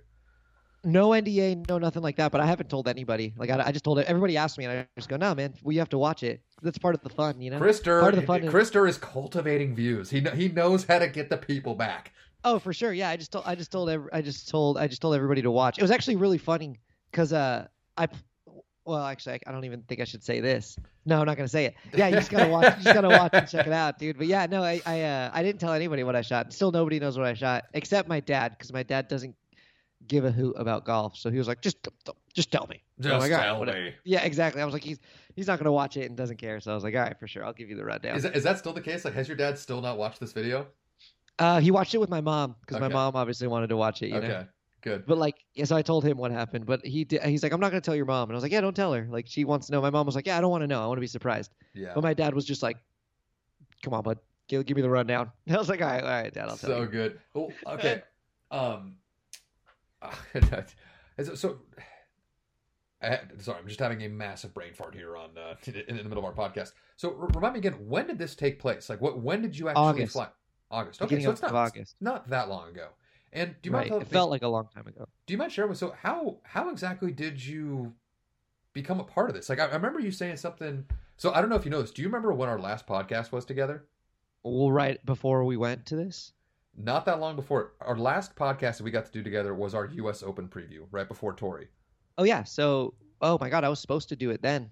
No NDA, no nothing like that. But I haven't told anybody. Like I, I just told it. Everybody asked me, and I just go, "No, man, we have to watch it. That's part of the fun, you know." Durr, Part of the fun is- Chris is cultivating views. He he knows how to get the people back. Oh, for sure. Yeah, I just told I just told I just told I just told everybody to watch. It was actually really funny because uh I well actually I, I don't even think I should say this. No, I'm not gonna say it. Yeah, you just gotta watch. You just gotta watch and check it out, dude. But yeah, no, I I uh, I didn't tell anybody what I shot. Still nobody knows what I shot except my dad because my dad doesn't give a hoot about golf. So he was like, just just tell me. Just like, tell whatever." me. Yeah, exactly. I was like, he's he's not gonna watch it and doesn't care. So I was like, all right, for sure, I'll give you the rundown. Is that, is that still the case? Like, has your dad still not watched this video? uh, he watched it with my mom because my mom obviously wanted to watch it. You okay, know? good. But like, yeah, so I told him what happened, but he did, he's like, I'm not gonna tell your mom, and I was like, yeah, don't tell her. Like, she wants to know. My mom was like, yeah, I don't want to know. I want to be surprised. Yeah, But my dad was just like, come on, bud, give, give me the rundown. And I was like, all right, all right, dad, I'll tell you, so you. good. Well, okay. Um, so, so I, sorry, I'm just having a massive brain fart here on uh, in, in the middle of our podcast. So, r- remind me again, when did this take place? Like, what? When did you actually August. fly? August. Okay, Beginning so it's not August. not that long ago. And do you mind? Right. telling It me- felt like a long time ago. Do you mind sharing with so how how exactly did you become a part of this? Like I, I remember you saying something. So I don't know if you know this. Do you remember when our last podcast was together? Well, right before we went to this. Not that long before our last podcast that we got to do together was our U.S. Open preview, right before Torrey. Oh yeah. So, oh my God, I was supposed to do it then.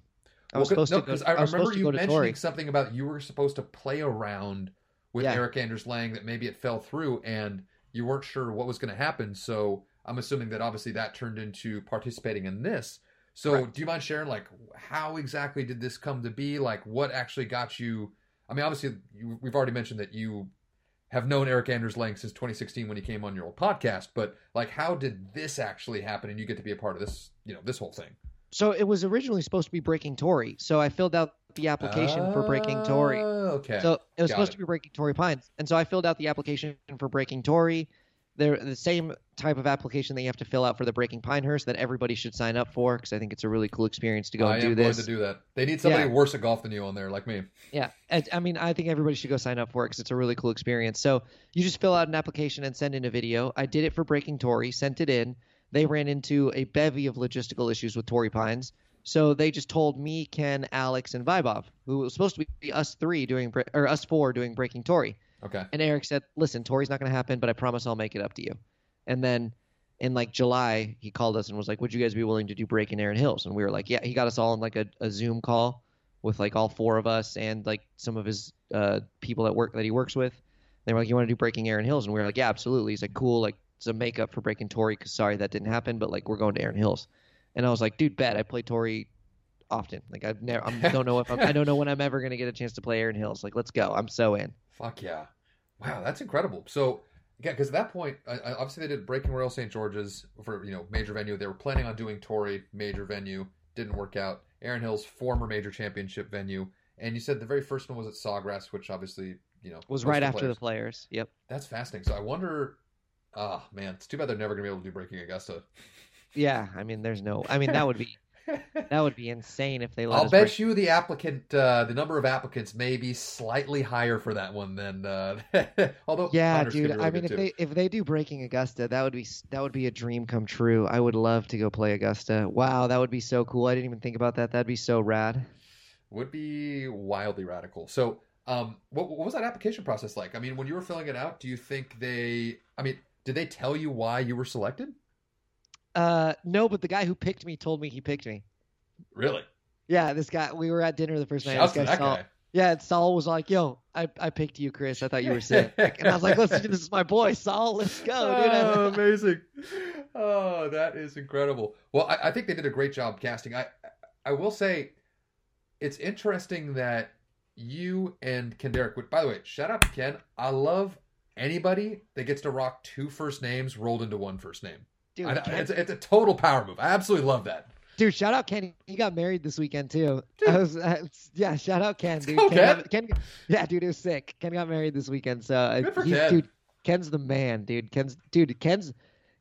I was Well, supposed no, to go. 'cause I I remember to you to mentioning something about you were supposed to play around with Yeah. Eric Anders Lang that maybe it fell through and you weren't sure what was going to happen. So I'm assuming that obviously that turned into participating in this. So do you mind sharing like how exactly did this come to be? Like what actually got you I mean, obviously, you, we've already mentioned that you have known Eric Anders Lang since 2016 when he came on your old podcast. But like, how did this actually happen, and you get to be a part of this? You know, this whole thing. So it was originally supposed to be Breaking Torrey. So I filled out the application for Breaking Torrey. Oh, Okay. So it was Got supposed it. to be Breaking Torrey Pines, and so I filled out the application for Breaking Torrey. They're the same type of application that you have to fill out for the Breaking Pinehurst that everybody should sign up for because I think it's a really cool experience to go I and am do going to do that. They need somebody Yeah. worse at golf than you on there, like me. Yeah, I, I mean, I think everybody should go sign up for it because it's a really cool experience. So you just fill out an application and send in a video. I did it for Breaking Torrey, sent it in. They ran into a bevy of logistical issues with Torrey Pines, so they just told me, Ken, Alex, and Vibov, who was supposed to be us three doing or us four doing Breaking Torrey. Okay. And Eric said, "Listen, Torrey's not going to happen, but I promise I'll make it up to you." And then in like July, he called us and was like, "Would you guys be willing to do Breaking Erin Hills?" And we were like, "Yeah." He got us all in like a, a Zoom call with like all four of us and like some of his uh, people that work that he works with. They were like, "You want to do Breaking Erin Hills?" And we were like, "Yeah, absolutely." He's like, "Cool." Like a makeup for Breaking Torrey because sorry that didn't happen, but like we're going to Erin Hills. And I was like, "Dude, bet I play Torrey." Often, like I've never, I don't know if I'm, I don't know when I'm ever gonna get a chance to play Erin Hills. Like, let's go! I'm so in. Fuck yeah! Wow, that's incredible. So yeah, because at that point, obviously they did Breaking Royal St. George's for you know major venue. They were planning on doing Torrey major venue, didn't work out. Erin Hill's former major championship venue, and you said the very first one was at Sawgrass, which obviously you know was right of after the players. players. Yep. That's fascinating. So I wonder. Ah man, it's too bad they're never gonna be able to do Breaking Augusta. Yeah. I mean, there's no. I mean, that would be that would be insane if they let I'll bet break- you the applicant, uh, the number of applicants may be slightly higher for that one than. Uh, although Yeah, Hunter's dude. really I mean, if too. they if they do Breaking Augusta, that would be that would be a dream come true. I would love to go play Augusta. Wow, that would be so cool. I didn't even think about that. That'd be so rad. would be wildly radical. So, um, what, what was that application process like? I mean, when you were filling it out, do you think they? I mean, did they tell you why you were selected? Uh, no, but the guy who picked me told me he picked me. Really? Yeah, this guy. We were at dinner the first night. Shouts This guy that Saul, guy. Yeah, and Saul was like, "Yo, I, I picked you, Chris. I thought you were sick." and I was like, "Listen, this is my boy, Saul. Let's go, oh, dude." amazing! Oh, that is incredible. Well, I, I think they did a great job casting. I I will say, it's interesting that you and Ken Derrick. Which, by the way, shout out to Ken. I love anybody that gets to rock two first names rolled into one first name. Dude, I- it's, it's a total power move. I absolutely love that. Dude, shout out Ken. He got married this weekend too. Dude. I was, uh, yeah, shout out Ken, dude. Ken, Ken. got- Ken, yeah, dude, it was sick. Ken got married this weekend, so uh, Good Ken. dude, Ken's the man, dude. Ken's, dude, Ken's,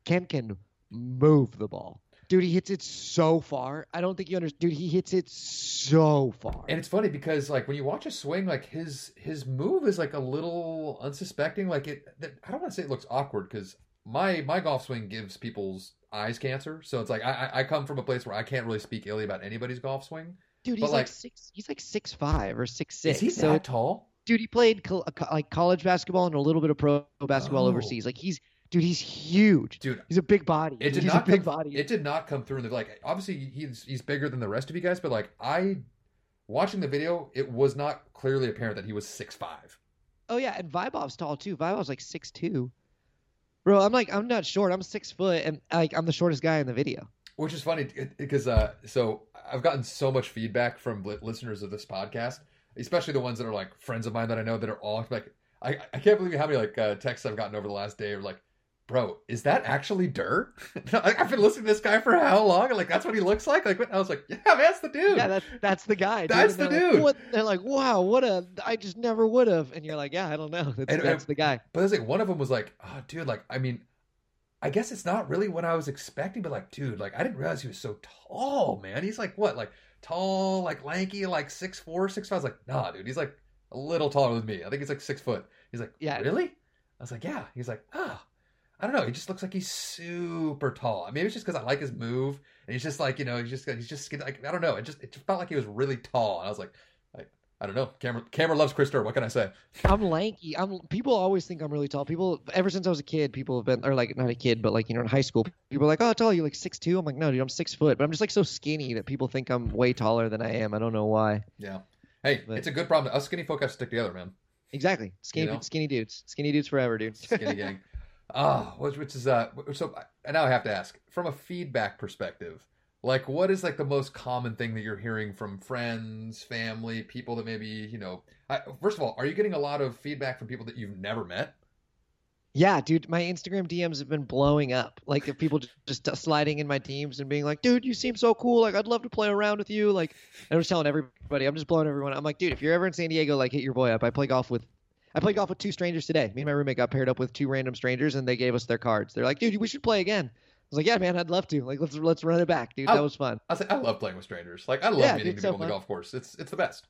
Ken can move the ball, dude. He hits it so far. I don't think you understand, dude. He hits it so far. And it's funny because like when you watch a swing, like his his move is like a little unsuspecting. Like it, I don't want to say it looks awkward because my my golf swing gives people's eyes cancer. So it's like I I come from a place where I can't really speak illy about anybody's golf swing. dude, he's like, like- six. He's like six five or six six. Is he so, that tall? dude, he played uh, co- like college basketball and a little bit of pro basketball Oh. overseas. Like he's, dude, he's huge. Dude, He's a big body. it did he's not a big come, body. It did not come through in the like. Obviously, he's he's bigger than the rest of you guys, but like I, watching the video, it was not clearly apparent that he was six five. Oh yeah, and Vibov's tall too. Vibov's like six two. Bro, I'm like I'm not short. I'm six foot, and like I'm the shortest guy in the video. Which is funny because uh, so I've gotten so much feedback from listeners of this podcast, especially the ones that are like friends of mine that I know that are all like, I, I can't believe how many like uh, texts I've gotten over the last day. Of like, bro, is that actually Durr? I've been listening to this guy for how long? Like that's what he looks like. Like I was like, yeah, that's the dude. Yeah, that's that's the guy. Dude. That's the like, dude. What? They're like, wow, what a! I just never would have. And you're like, yeah, I don't know. That's, And- that's and- the guy. But I was like, one of them was like, oh, dude, like, I mean, I guess it's not really what I was expecting, but like, dude, like, I didn't realize he was so tall, man. He's like, what, like, tall, like, lanky, like, six four, six five. I was like, nah, dude, he's like a little taller than me. I think he's like six foot. He's like, Yeah. really? I was like, yeah. He's like, ah. I don't know. He just looks like he's super tall. Maybe it's just because I like his move, and he's just like you know, he's just he's just like I don't know. It just it just felt like he was really tall, and I was like, I, I don't know. Camera camera loves Chris Durr. What can I say? I'm lanky. I'm. People always think I'm really tall. People ever since I was a kid, people have been or like not a kid, but like you know in high school, people are like, oh, tall you? Like six two. I'm like, no, dude, I'm six foot, but I'm just like so skinny that people think I'm way taller than I am. I don't know why. Yeah. Hey, But- it's a good problem. Us skinny folk have to stick together, man. Exactly. Skinny, You know? skinny dudes. Skinny dudes forever, dude. Skinny gang. Ah, which, which is uh, so. And now I have to ask, from a feedback perspective, Like, what is like the most common thing that you're hearing from friends, family, people that maybe you know? I, first of all, are you getting a lot of feedback from people that you've never met? Yeah, dude, my Instagram DMs have been blowing up. Like, if people just, just sliding in my teams and being like, "Dude, you seem so cool. Like, I'd love to play around with you." Like, I was telling everybody, I'm just blowing everyone. I'm like, dude, if you're ever in San Diego, like, hit your boy up. I play golf with, I played golf with two strangers today. Me and my roommate got paired up with two random strangers, and they gave us their cards. They're like, dude, we should play again. I was like, yeah, man, I'd love to. Like, let's let's run it back, dude. I- That was fun. I say I love playing with strangers. Like, I love Yeah, meeting dude, people so on the golf course. It's it's the best.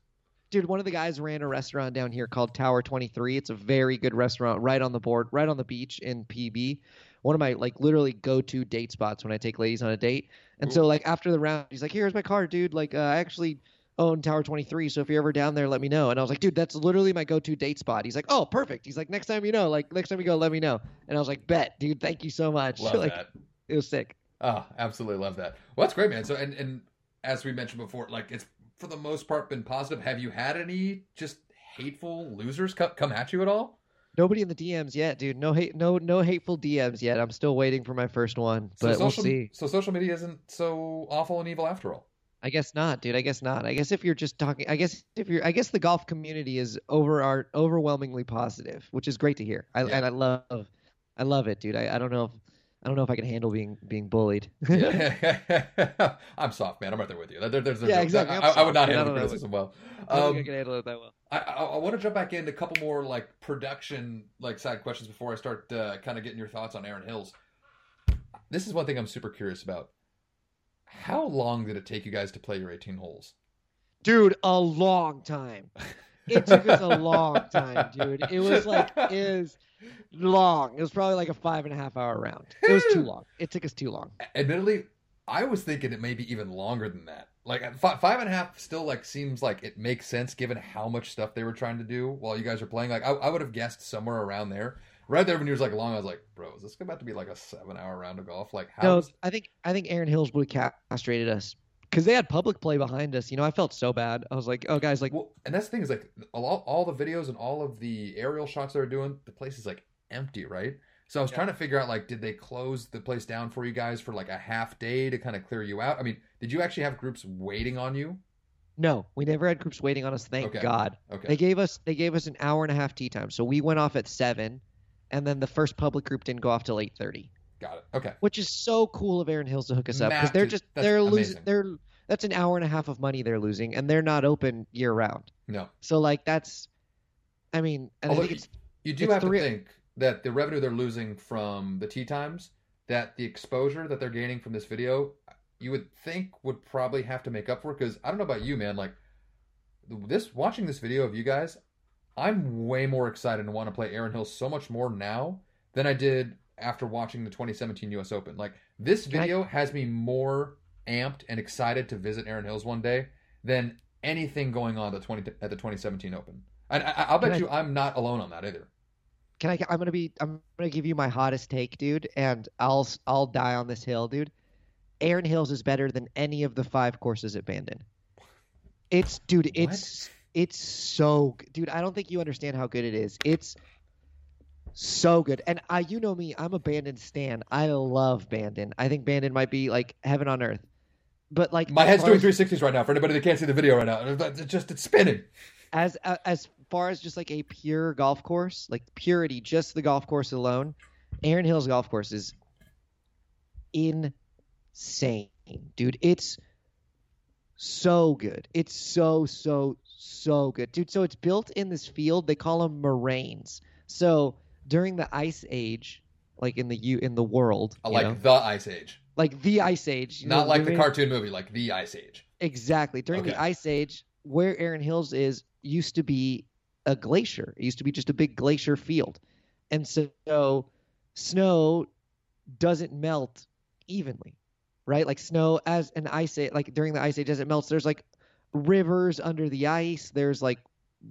Dude, one of the guys ran a restaurant down here called Tower 23. It's a very good restaurant right on the board, right on the beach in PB. One of my like literally go-to date spots when I take ladies on a date. And so like after the round, he's like, "Here's my card, dude. Like uh, I actually own Tower 23, so if you're ever down there, let me know." And I was like, "Dude, that's literally my go-to date spot." He's like, "Oh, perfect." He's like, "Next time you know, like next time you go, let me know." And I was like, "Bet, dude. Thank you so much." Love like that. it was sick. Ah, absolutely love that. Well, that's great, man. So, and and as we mentioned before, like it's for the most part been positive. Have you had any just hateful losers come come at you at all? Nobody in the DMs yet, dude. No hate, no no hateful DMs yet. I'm still waiting for my first one, So but we'll social, see. So social media isn't so awful and evil after all. I guess not, dude. I guess not. I guess if you're just talking, I guess if you're, I guess the golf community is over are overwhelmingly positive, which is great to hear. I, Yeah. And I love, I love it, dude. I, I don't know if, I don't know if I can handle being being bullied. Yeah. I'm soft, man. I'm right there with you. There, there's, there's Yeah, no- exactly. I, I would not handle criticism well. I I Um, can handle it that well. I, I, I want to jump back into a couple more like production like side questions before I start uh, kind of getting your thoughts on Erin Hills. This is one thing I'm super curious about. How long did it take you guys to play your 18 holes? Dude, a long time. It took us a long time, dude. It was like is long. It was probably like a five and a half hour round. It was too long. It took us too long. Admittedly, I was thinking it may be even longer than that. Like five and a half still like seems like it makes sense given how much stuff they were trying to do while you guys are playing. Like I, I would have guessed somewhere around there. Right there when you was like long, I was like, bro, is this about to be like a seven hour round of golf? Like how? No, is- I think I think Erin Hills would have castrated us because they had public play behind us. You know, I felt so bad. I was like, oh, guys, like, well, and that's the thing is like all, all the videos and all of the aerial shots they were doing, the place is like empty, right? So I was Yeah. trying to figure out like, did they close the place down for you guys for like a half day to kind of clear you out? I mean, did you actually have groups waiting on you? no, we never had groups waiting on us. Thank Okay. God. Okay, They gave us they gave us an hour and a half tea time, so we went off at seven, and then the first public group didn't go off till eight thirty. got it. Okay, which is so cool of Erin Hills to hook us up because they're just they're losing they're that's an hour and a half of money they're losing and they're not open year round. no. So like that's, I mean, and I think it's You do It's have the to think that the revenue they're losing from the tea times, that the exposure that they're gaining from this video, you would think would probably have to make up for. Because I don't know about you, man. Like this, watching this video of you guys, I'm way more excited and want to play Erin Hill so much more now than I did after watching the 2017 U.S. Open. Like this Can I- video has me more amped and excited to visit Erin Hills one day than anything going on at the 20 at the 2017 Open. And I, I'll bet I- you I'm not alone on that either. can I I'm gonna be I'm gonna give you my hottest take, dude, and I'll I'll die on this hill, dude. Erin Hills is better than any of the five courses at Bandon. It's dude, it's it's so dude. I don't think you understand how good it is. It's so good, and I you know me, I'm a Bandon stan. I love Bandon. I think Bandon might be like heaven on earth. But like My head's doing as- 360s right now. For anybody that can't see the video right now, it's just it's spinning. as uh, as far as just like a pure golf course, like purity, just the golf course alone, Erin Hills golf course is insane, dude. It's so good. It's so so so good, dude. So it's built in this field. They call them moraines. So during the ice age, like in the u in the world, oh, you Like know, the Ice Age, like the ice age, not know, like the cartoon movie, like the Ice Age. Exactly. During Okay. the Ice Age, where Erin Hills is used to be a glacier. It used to be just a big glacier field. And so snow doesn't melt evenly, right? Like snow as an ice age, like during the ice age as it melts, there's like rivers under the ice. There's like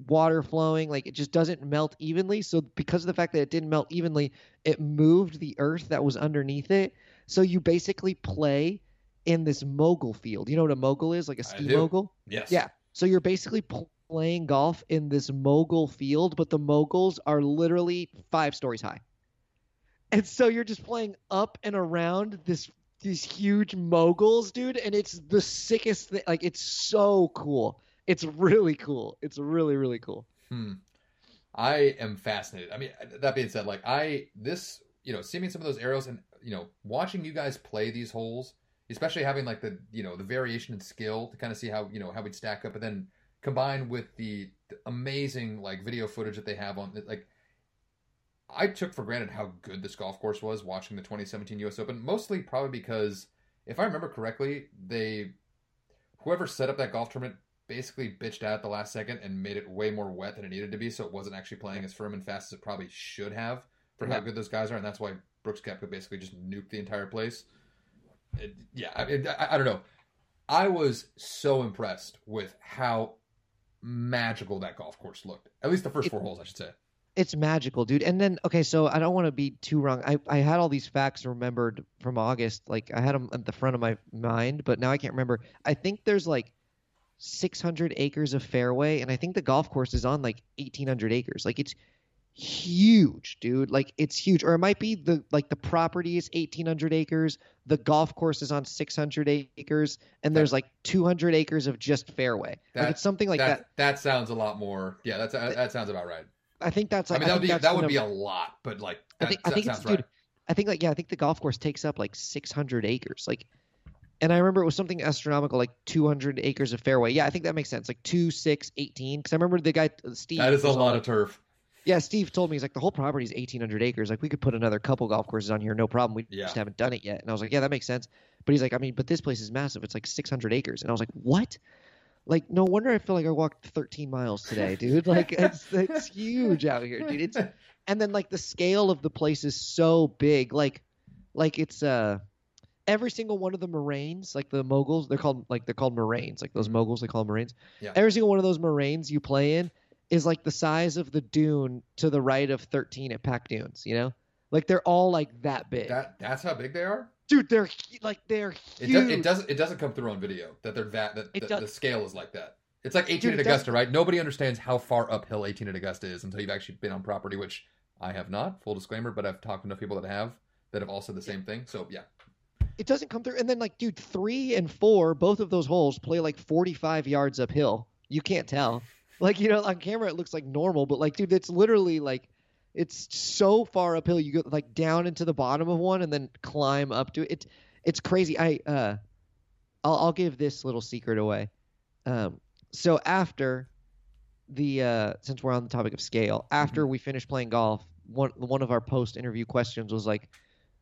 water flowing. Like it just doesn't melt evenly. So because of the fact that it didn't melt evenly, it moved the earth that was underneath it. So you basically play in this mogul field. You know what a mogul is? Like a ski mogul? Yes. Yeah. So you're basically pl- playing golf in this mogul field, but the moguls are literally five stories high. And so you're just playing up and around this these huge moguls, dude, and it's the sickest thing. Like it's so cool. It's really cool. It's really really cool. Hmm. I am fascinated. I mean, that being said, like I this you know seeing some of those arrows and you know watching you guys play these holes, especially having like the you know the variation in skill to kind of see how you know how we'd stack up, but then combined with the, the amazing like video footage that they have on like I took for granted how good this golf course was watching the 2017 US Open, mostly probably because if I remember correctly, they whoever set up that golf tournament basically bitched out at the last second and made it way more wet than it needed to be, so it wasn't actually playing as firm and fast as it probably should have for how good those guys are, and that's why Brooks Koepka basically just nuked the entire place. It- yeah, I, mean, I, I don't know. I was so impressed with how magical that golf course looked. At least the first four holes, I should say. It's magical, dude. And then okay, so I don't want to be too wrong. I I had all these facts remembered from August. Like I had them at the front of my mind, but now I can't remember. I think there's like 600 acres of fairway, and I think the golf course is on like 1,800 acres. Like it's huge, dude. Like it's huge. Or it might be the like the property is 1,800 acres, the golf course is on 600 acres, and there's like 200 acres of just fairway. That- like it's something like that. that, that sounds a lot more. Yeah, that's that sounds about right. I think that's. I Like, mean, that would be that would be a lot, but like I that, think I think sounds it's right. dude. I think like yeah, I think the golf course takes up like 600 acres. Like, and I remember it was something astronomical, like 200 acres of fairway. Yeah, I think that makes sense. Like two, six, 18. Because I remember the guy uh, Steve. That is a lot like- of turf. Yeah, Steve told me he's like the whole property is 1,800 acres. Like we could put another couple golf courses on here, no problem. We Yeah. just haven't done it yet. And I was like, yeah, that makes sense. But he's like, I mean, but this place is massive. It's like 600 acres. And I was like, what? Like, no wonder I feel like I walked 13 miles today, dude. Like, it's it's huge out here, dude. It's and then like the scale of the place is so big like like it's uh every single one of the moraines like the moguls they're called like they're called moraines like those moguls they call them moraines Yeah. every single one of those moraines you play in is like the size of the dune to the right of 13 at Pac Dunes you know like they're all like that big that that's how big they are. Dude they're like they're It, huge does, it doesn't it doesn't come through on video that they're that that the, the scale is like that. It's like 18 Dude, at Augusta, right? Nobody understands how far uphill 18 at Augusta is until you've actually been on property, which I have not. Full disclaimer, but I've talked to enough people that have that have all said the same thing. So yeah, it doesn't come through. And then like, dude, three and four, both of those holes play like 45 yards uphill. You can't tell. Like, you know, on camera it looks like normal, but like, dude, it's literally like, it's so far uphill. You go like down into the bottom of one and then climb up to it. It's it's crazy. I uh, I'll I'll give this little secret away. Um, so after the uh, since we're on the topic of scale, after we finished playing golf, one one of our post interview questions was like,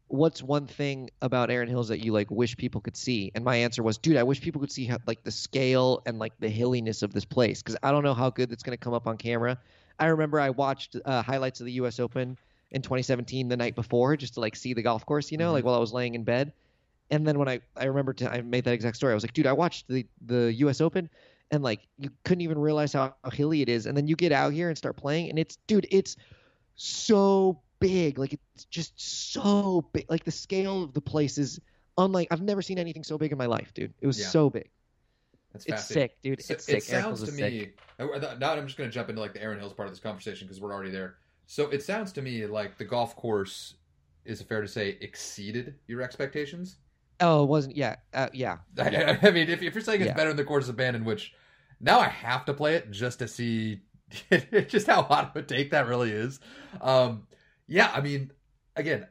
what's one thing about Erin Hills that you like wish people could see? And my answer was, dude, I wish people could see how, like the scale and like the hilliness of this place because I don't know how good that's going to come up on camera. I remember I watched uh, highlights of the U.S. Open in 2017 the night before just to like see the golf course, you know, Mhm. like while I was laying in bed. And then when I I remember to, I made that exact story. I was like, dude, I watched the the U.S. Open and like you couldn't even realize how, how hilly it is. And then you get out here and start playing, and it's dude, it's so big. Like it's just so big. Like the scale of the place is unlike I've never seen anything so big in my life, dude. It was Yeah. so big. That's It's sick, dude. It's sick. It sounds to sick. me. uh, Now I'm just going to jump into like the Erin Hills part of this conversation because we're already there. So it sounds to me like the golf course is it fair to say exceeded your expectations. Oh, it wasn't. Yeah, uh, yeah. I, I mean, if, if you're saying it's Yeah. better than the course of Bandon, which now I have to play it just to see just how hot of a take that really is. Um, yeah, I mean, again,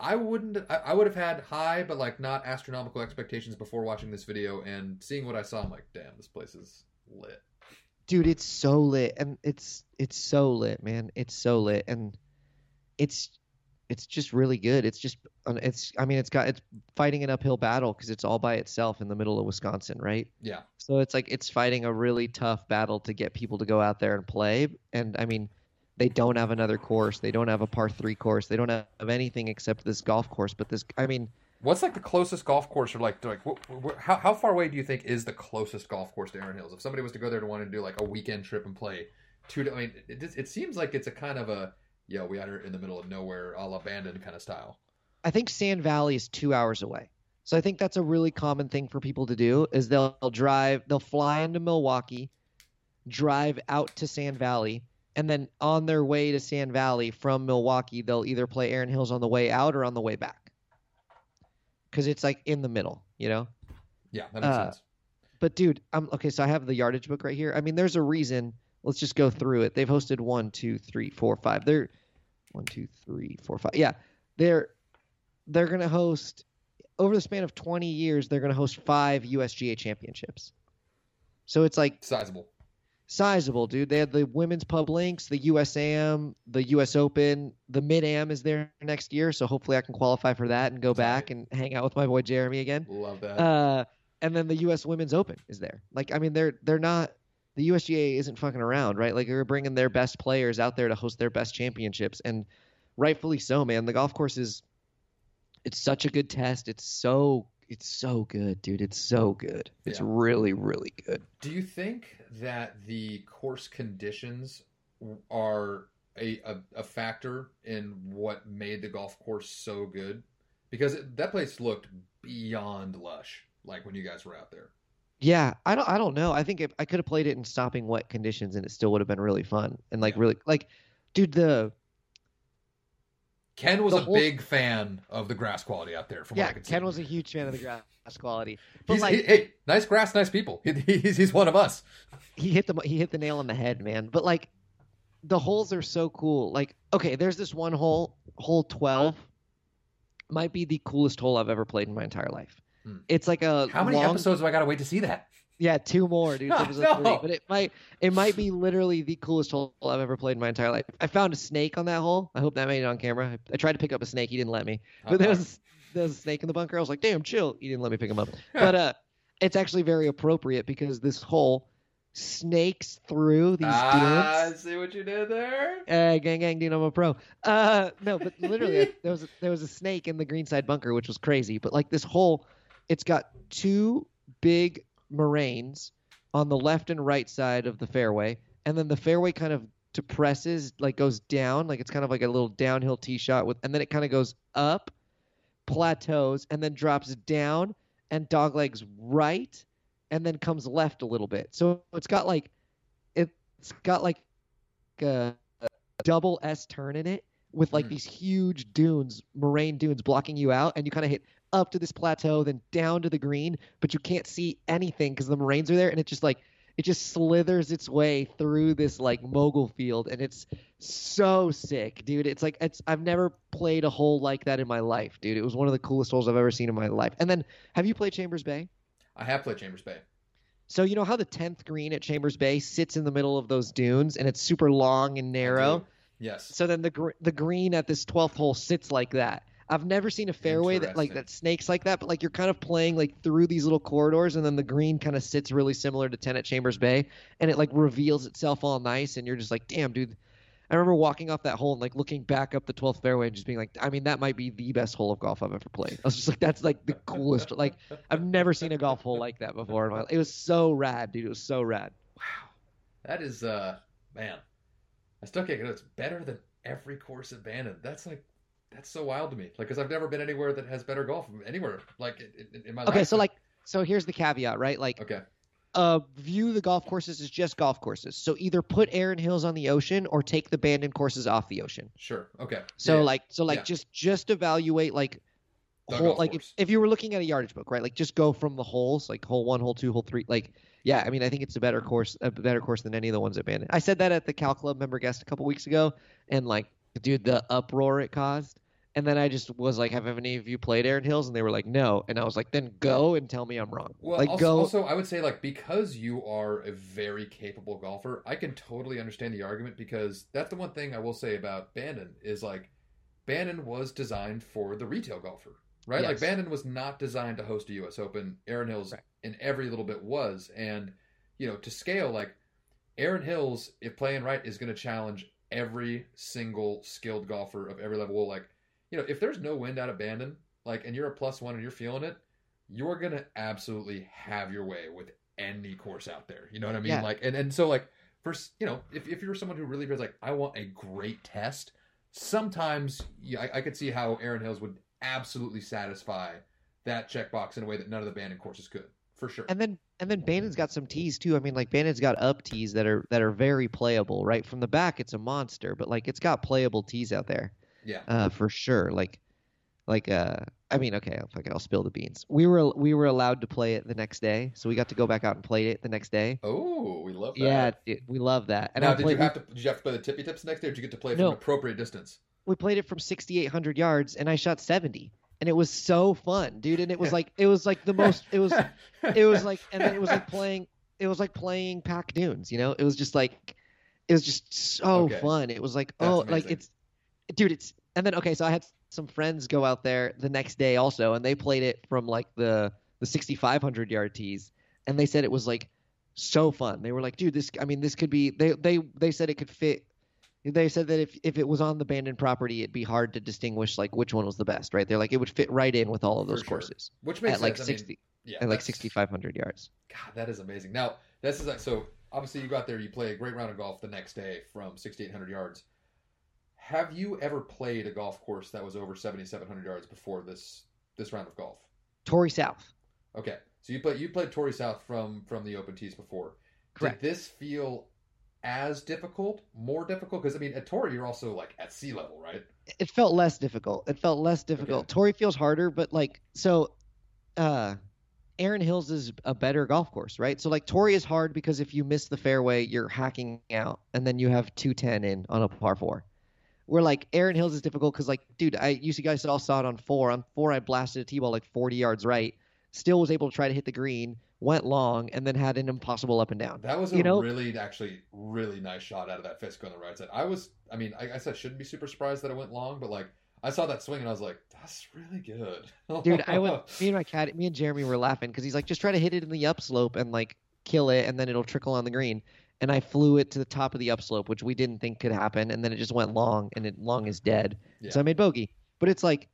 I wouldn't. I, I would have had high, but like not astronomical expectations before watching this video and seeing what I saw. I'm like, damn, this place is lit. dude it's so lit and it's it's so lit man it's so lit and it's it's just really good it's just it's i mean it's got it's fighting an uphill battle because it's all by itself in the middle of wisconsin right Yeah, so it's like it's fighting a really tough battle to get people to go out there and play and i mean they don't have another course they don't have a par three course they don't have anything except this golf course but this i mean What's like the closest golf course, or like, like wh- wh- how how far away do you think is the closest golf course to Erin Hills? If somebody was to go there to want to do like a weekend trip and play two, I mean, it, it, seems like it's a kind of a yeah, we here in the middle of nowhere, all abandoned kind of style. I think Sand Valley is two hours away. So I think that's a really common thing for people to do is they'll drive, they'll fly into Milwaukee, drive out to Sand Valley, and then on their way to Sand Valley from Milwaukee, they'll either play Erin Hills on the way out or on the way back. because it's like in the middle, you know. Yeah, that makes Uh, sense. But dude, I'm okay. So I have the yardage book right here. I mean, there's a reason. Let's just go through it. They've hosted one, two, three, four, five. They're one, two, three, four, five. Yeah, they're they're gonna host over the span of 20 years. They're gonna host five USGA championships. So it's like Sizable. Sizable, dude. They had the women's pub links, the USAM, the US Open, the Mid Am is there next year. So hopefully I can qualify for that and go back and hang out with my boy Jeremy again. Love that. Uh, and then the U.S. Women's Open is there. Like, I mean, they're they're not the USGA isn't fucking around, right? Like, they're bringing their best players out there to host their best championships, and rightfully so, man. The golf course is it's such a good test. It's so it's so good, dude. It's so good. It's Yeah. really really good. Do you think that the course conditions are a, a, a factor in what made the golf course so good? Because it, that place looked beyond lush, like when you guys were out there. Yeah, I don't I don't know. I think if I could have played it in stopping wet conditions, and it still would have been really fun and like Yeah. really like, dude. The Ken was The a whole- big fan of the grass quality out there, from what yeah, I could see. Ken was a huge fan of the grass quality, but He's, like he- hey, nice grass, nice people. He, he's, he's one of us. he hit the he hit the nail on the head, man. But like the holes are so cool. Like okay, there's this one hole, hole 12 might be the coolest hole I've ever played in my entire life. Hmm. It's like a How many long, episodes do I got to wait to see that? Yeah, two more, dude. No, three. But it might it might be literally the coolest hole I've ever played in my entire life. I found a snake on that hole. I hope that made it on camera. I, I tried to pick up a snake. He didn't let me. But there Uh-uh. was there was a snake in the bunker. I was like, damn, chill. He didn't let me pick him up. But uh, it's actually very appropriate because this hole snakes through these Ah, dunes. see what you did there? Uh, gang, gang, dude, I'm a pro. Uh, no, but literally, there was there was a snake in the greenside bunker, which was crazy. But like this hole, it's got two big moraines on the left and right side of the fairway, and then the fairway kind of depresses, like goes down, like it's kind of like a little downhill tee shot with, and then it kind of goes up, plateaus, and then drops down and doglegs right, and then comes left a little bit. So it's got like, it's got like a double S turn in it with like Mm. these huge dunes, moraine dunes blocking you out, and you kind of hit up to this plateau, then down to the green, but you can't see anything because the moraines are there, and it just like it just slithers its way through this like mogul field, and it's so sick, dude. It's like it's I've never played a hole like that in my life, dude. It was one of the coolest holes I've ever seen in my life. And then, have you played Chambers Bay? I have played Chambers Bay. So you know how the tenth green at Chambers Bay sits in the middle of those dunes, and it's super long and narrow. Yes. So then the gr- the green at this 12th hole sits like that. I've never seen a fairway that like that snakes like that, but like you're kind of playing like through these little corridors, and then the green kind of sits really similar to 10 at Chambers Bay, and it like reveals itself all nice, and you're just like, damn, dude. I remember walking off that hole and like looking back up the 12th fairway and just being like, I mean, that might be the best hole of golf I've ever played. I was just like, that's like the coolest. Like I've never seen a golf hole like that before. my. It was so rad, dude. It was so rad. Wow. That is uh man. I still can't get it. It's better than every course at Bandon. That's like that's so wild to me. Like cuz I've never been anywhere that has better golf anywhere like in, in, my life. Okay, so like, so here's the caveat, right? Like, Okay. uh, view the golf courses as just golf courses. So either put Erin Hills on the ocean or take the abandoned courses off the ocean. Sure. Okay. So Yeah. like, so like, Yeah. just just evaluate like, The hole, golf like if, if you were looking at a yardage book, right? Like just go from the holes, like hole one, hole two, hole three. Like, yeah, I mean, I think it's a better course, a better course than any of the ones at Bandon. I said that at the Cal Club member guest a couple weeks ago, and like, dude, the uproar it caused. And then I just was like, "Have any of you played Erin Hills?" And they were like, "No." And I was like, "Then go and tell me I'm wrong." Well, like also, go. also, I would say like because you are a very capable golfer, I can totally understand the argument because that's the one thing I will say about Bandon is like Bandon was designed for the retail golfer, right? Like Yes. Bandon was not designed to host a U.S. Open. Erin Hills Right. in every little bit was, and you know to scale like Erin Hills, if playing right, is going to challenge every single skilled golfer of every level. Like you know if there's no wind out of Bandon, like and you're a plus one and you're feeling it you're gonna absolutely have your way with any course out there. You know what I mean? Yeah. Like, and and so like first, you know, if if you're someone who really feels like I want a great test, sometimes yeah, I, I could see how Erin Hills would absolutely satisfy that checkbox in a way that none of the Bandon courses could, for sure. And then and then Bandon's got some tees too. I mean, like Bandon's got up tees that are that are very playable. Right from the back, it's a monster, but like it's got playable tees out there, yeah, uh, for sure. Like, like uh, I mean, okay, I'll, okay, I'll spill the beans. We were we were allowed to play it the next day, so we got to go back out and play it the next day. Oh, we love that. Yeah, dude, we love that. And now, I did played, you have to? Did you have to play the tippy tips next day, or did you get to play from No. an appropriate distance? we played it from 6,800 yards, and I shot 70, and it was so fun, dude. And it was like it was like the most. It was it was like, and then it was like playing. It was like playing Pac Dunes. You know, it was just like it was just so Okay. fun. It was like That's oh, like it's, dude. It's and then okay, so I had some friends go out there the next day also, and they played it from like the the 6,500 yard tees, and they said it was like so fun. They were like, dude, this. I mean, this could be. They they they said it could fit. They said that if if it was on the abandoned property, it'd be hard to distinguish like which one was the best, right? They're like it would fit right in with all of those sure. courses Which makes at like sense. I mean, 60 yeah, at like 6,500 yards. God, that is amazing. Now, this is like so. Obviously, you got there, you play a great round of golf the next day from 6,800 yards. Have you ever played a golf course that was over 7,700 yards before this this round of golf? Torrey South. Okay, so you played you played Torrey South from from the Open Tees before. Correct. Did this feel as difficult, more difficult? Because I mean, at Torrey, you're also like at sea level, right? it felt less difficult. It felt less difficult. Torrey feels harder, but like so uh Erin Hills is a better golf course, right? So like Torrey is hard because if you miss the fairway, you're hacking out and then you have 210 in on a par 4. Where like Erin Hills is difficult cuz like dude, I you guys all saw it on 4. On 4 I blasted a tee-ball like 40 yards right. Still was able to try to hit the green, went long and then had an impossible up and down. That was a You know- really, actually, really nice shot out of that fescue on the right side. I was, I mean, I guess I shouldn't be super surprised that it went long, but like, I saw that swing and I was like, that's really good. Dude, I went. Me and my cat, me and Jeremy were laughing because he's like, just try to hit it in the upslope and like kill it, and then it'll trickle on the green. And I flew it to the top of the upslope, which we didn't think could happen, and then it just went long, and it long is dead. Yeah. So I made bogey. But it's like,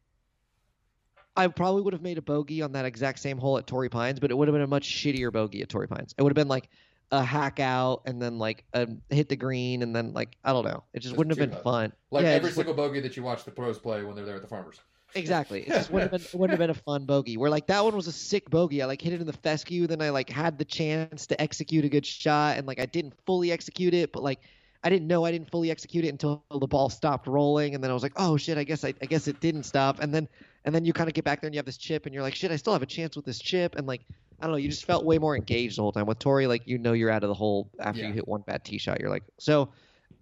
I probably would have made a bogey on that exact same hole at Torrey Pines, but it would have been a much shittier bogey at Torrey Pines. It would have been like a hack out, and then like a hit the green, and then like I don't know. It just Just wouldn't have been much. fun. like yeah, every just would- single bogey that you watch the pros play when they're there at the farmers. Exactly. It just wouldn't have been wouldn't have been a fun bogey. Where like that one was a sick bogey. I like hit it in the fescue, then I like had the chance to execute a good shot, and like I didn't fully execute it, but like I didn't know I didn't fully execute it until the ball stopped rolling, and then I was like, oh shit, I guess I, I guess it didn't stop, and then and then you kind of get back there and you have this chip, and you're like, shit, I still have a chance with this chip, and like I don't know, you just felt way more engaged the whole time. With Torrey, like you know you're out of the hole after Yeah. you hit one bad tee shot. You're like so.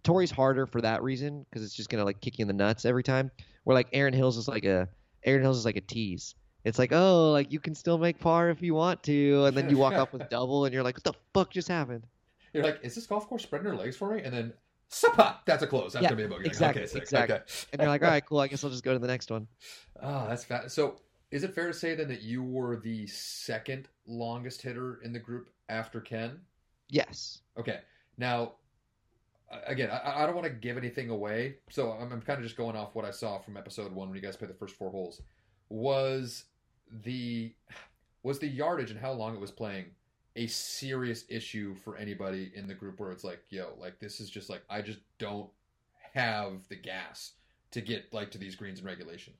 Torrey's harder for that reason because it's just gonna like kick you in the nuts every time. Where like Erin Hills is like a Erin Hills is like a tease. It's like, oh, like you can still make par if you want to, and then you walk off with double, and you're like, what the fuck just happened? You're like, is this golf course spreading her legs for me? And then, sapa, that's a close. That's Yeah, gonna be a bogey. Like, exactly, okay, exactly. Okay. And you're like, all right, cool. I guess I'll just go to the next one. Oh, that's fat. So, is it fair to say then that you were the second longest hitter in the group after Ken? Yes. Okay. Now, again, I, I don't want to give anything away, so I'm, I'm kind of just going off what I saw from episode one when you guys played the first four holes. Was the was the yardage and how long it was playing a serious issue for anybody in the group where it's like, yo, like this is just like I just don't have the gas to get like to these greens in regulation.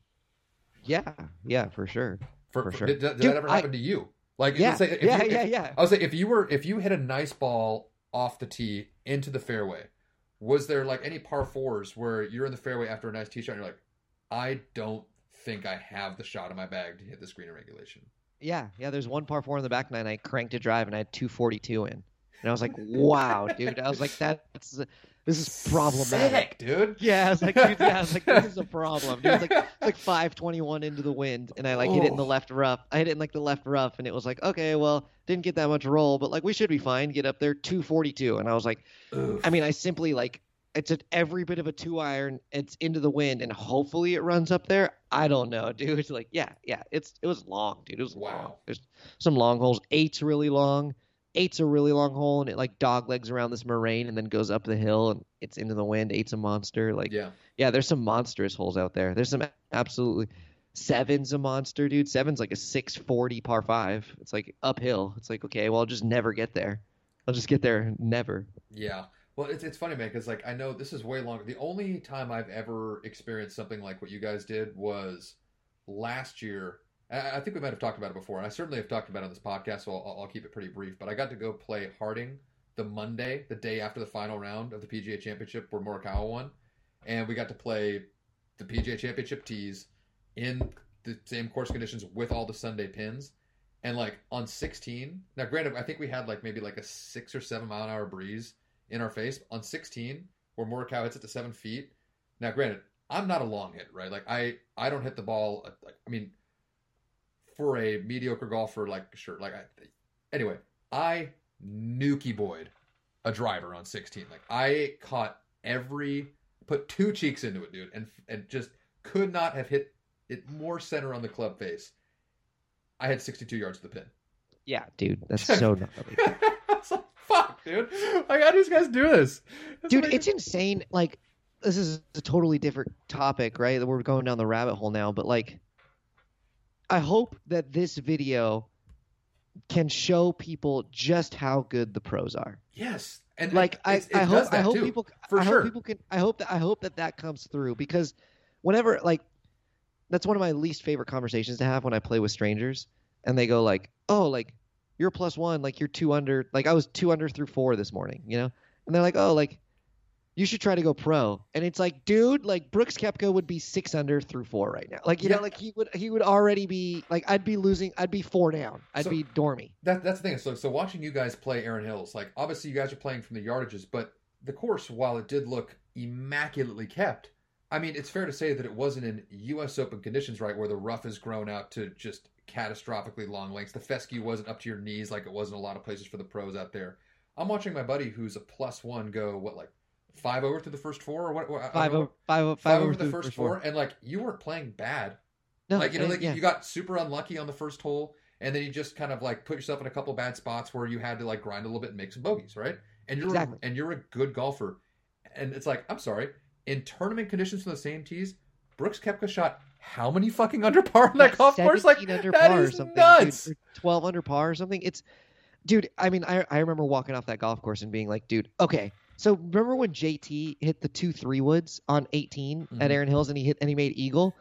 Yeah. Yeah, for sure. For, For sure. did, did Dude, that ever I- happen to you? Like, Yeah. say if Yeah, you, yeah, if- yeah. I was say if you were if you hit a nice ball off the tee into the fairway, was there like any par fours where you're in the fairway after a nice tee shot and you're like, I don't think I have the shot in my bag to hit this green in regulation. Yeah. Yeah. There's one par four in the back nine. I cranked a drive and I had 242 in. And I was like, wow, dude. I was like, that's this is problematic. Sick, dude. Yeah, I was like, dude, yeah, I was like, this is a problem. Dude, it's like it's like five twenty one into the wind, and I like hit it in the left rough. I hit it in like the left rough, and it was like, okay, well, didn't get that much roll, but like we should be fine. Get up there, two forty two, and I was like, Oof. I mean, I simply like it's at every bit of a two iron. It's into the wind, and hopefully it runs up there. I don't know, dude. It's like, yeah, yeah, it's it was long, dude. It was long. Wow. There's some long holes. Eight's really long. Eight's a really long hole, and it like dog legs around this moraine, and then goes up the hill, and it's into the wind. Eight's a monster. Like, yeah. yeah, there's some monstrous holes out there. There's some absolutely. Seven's a monster, dude. Seven's like a 640 par five. It's like uphill. It's like, okay, well, I'll just never get there. I'll just get there never. Yeah. Well, it's, it's funny, man, because like I know this is way longer. The only time I've ever experienced something like what you guys did was last year. I I think we might have talked about it before, and I certainly have talked about it on this podcast, so I'll, I'll keep it pretty brief. But I got to go play Harding the Monday, the day after the final round of the PGA Championship, where Morikawa won, and we got to play the PGA Championship tees in the same course conditions with all the Sunday pins. And like on 16, now granted, I think we had like maybe like a six or seven mile an hour breeze in our face. On 16, where Morikawa hits it to seven feet. Now, granted, I'm not a long hit, right? Like I, I don't hit the ball. Uh, like I mean, for a mediocre golfer, like sure, like I, anyway, I nukey boyed a driver on 16. Like I caught every, put two cheeks into it, dude, and and just could not have hit it more center on the club face. I had 62 yards to the pin. Yeah, dude, that's so gnarly. I was like, fuck, dude. Like, how do these guys do this? That's dude amazing. it's insane like this is a totally different topic right that we're going down the rabbit hole now but like i hope that this video can show people just how good the pros are yes. And like i, it I hope i hope too, people for i sure. hope people can i hope that i hope that that comes through because whenever like that's one of my least favorite conversations to have when i play with strangers and they go like oh like you're plus one like you're two under like i was two under through four this morning you know and they're like oh like you should try to go pro and it's like dude like brooks koepka would be six under through four right now like you Yeah. know like he would he would already be like i'd be losing i'd be four down i'd So- be dormy That, that's the thing. So, so watching you guys play Erin Hills, like obviously you guys are playing from the yardages, but the course, while it did look immaculately kept, I mean, it's fair to say that it wasn't in U.S. Open conditions, right, where the rough is grown out to just catastrophically long lengths. The fescue wasn't up to your knees like it was in a lot of places for the pros out there. I'm watching my buddy who's a plus one go what like five over through the first four or what? what five over five, five five over over the first four, and like you weren't playing bad no like you know, like yeah. you got super unlucky on the first hole, and then you just kind of like put yourself in a couple bad spots where you had to like grind a little bit and make some bogeys, right? And you're Exactly. and you're a good golfer, and it's like I'm sorry, in tournament conditions from the same tees, Brooks Koepka shot how many fucking under par on that Yeah, golf course? Like 17 under that par or something, nuts. Dude, or 12 under par or something. It's, dude, I mean, I, I remember walking off that golf course and being like, dude, okay. So remember when JT hit the two three woods on 18 Mhm. at Erin Hills and he hit and he made eagle?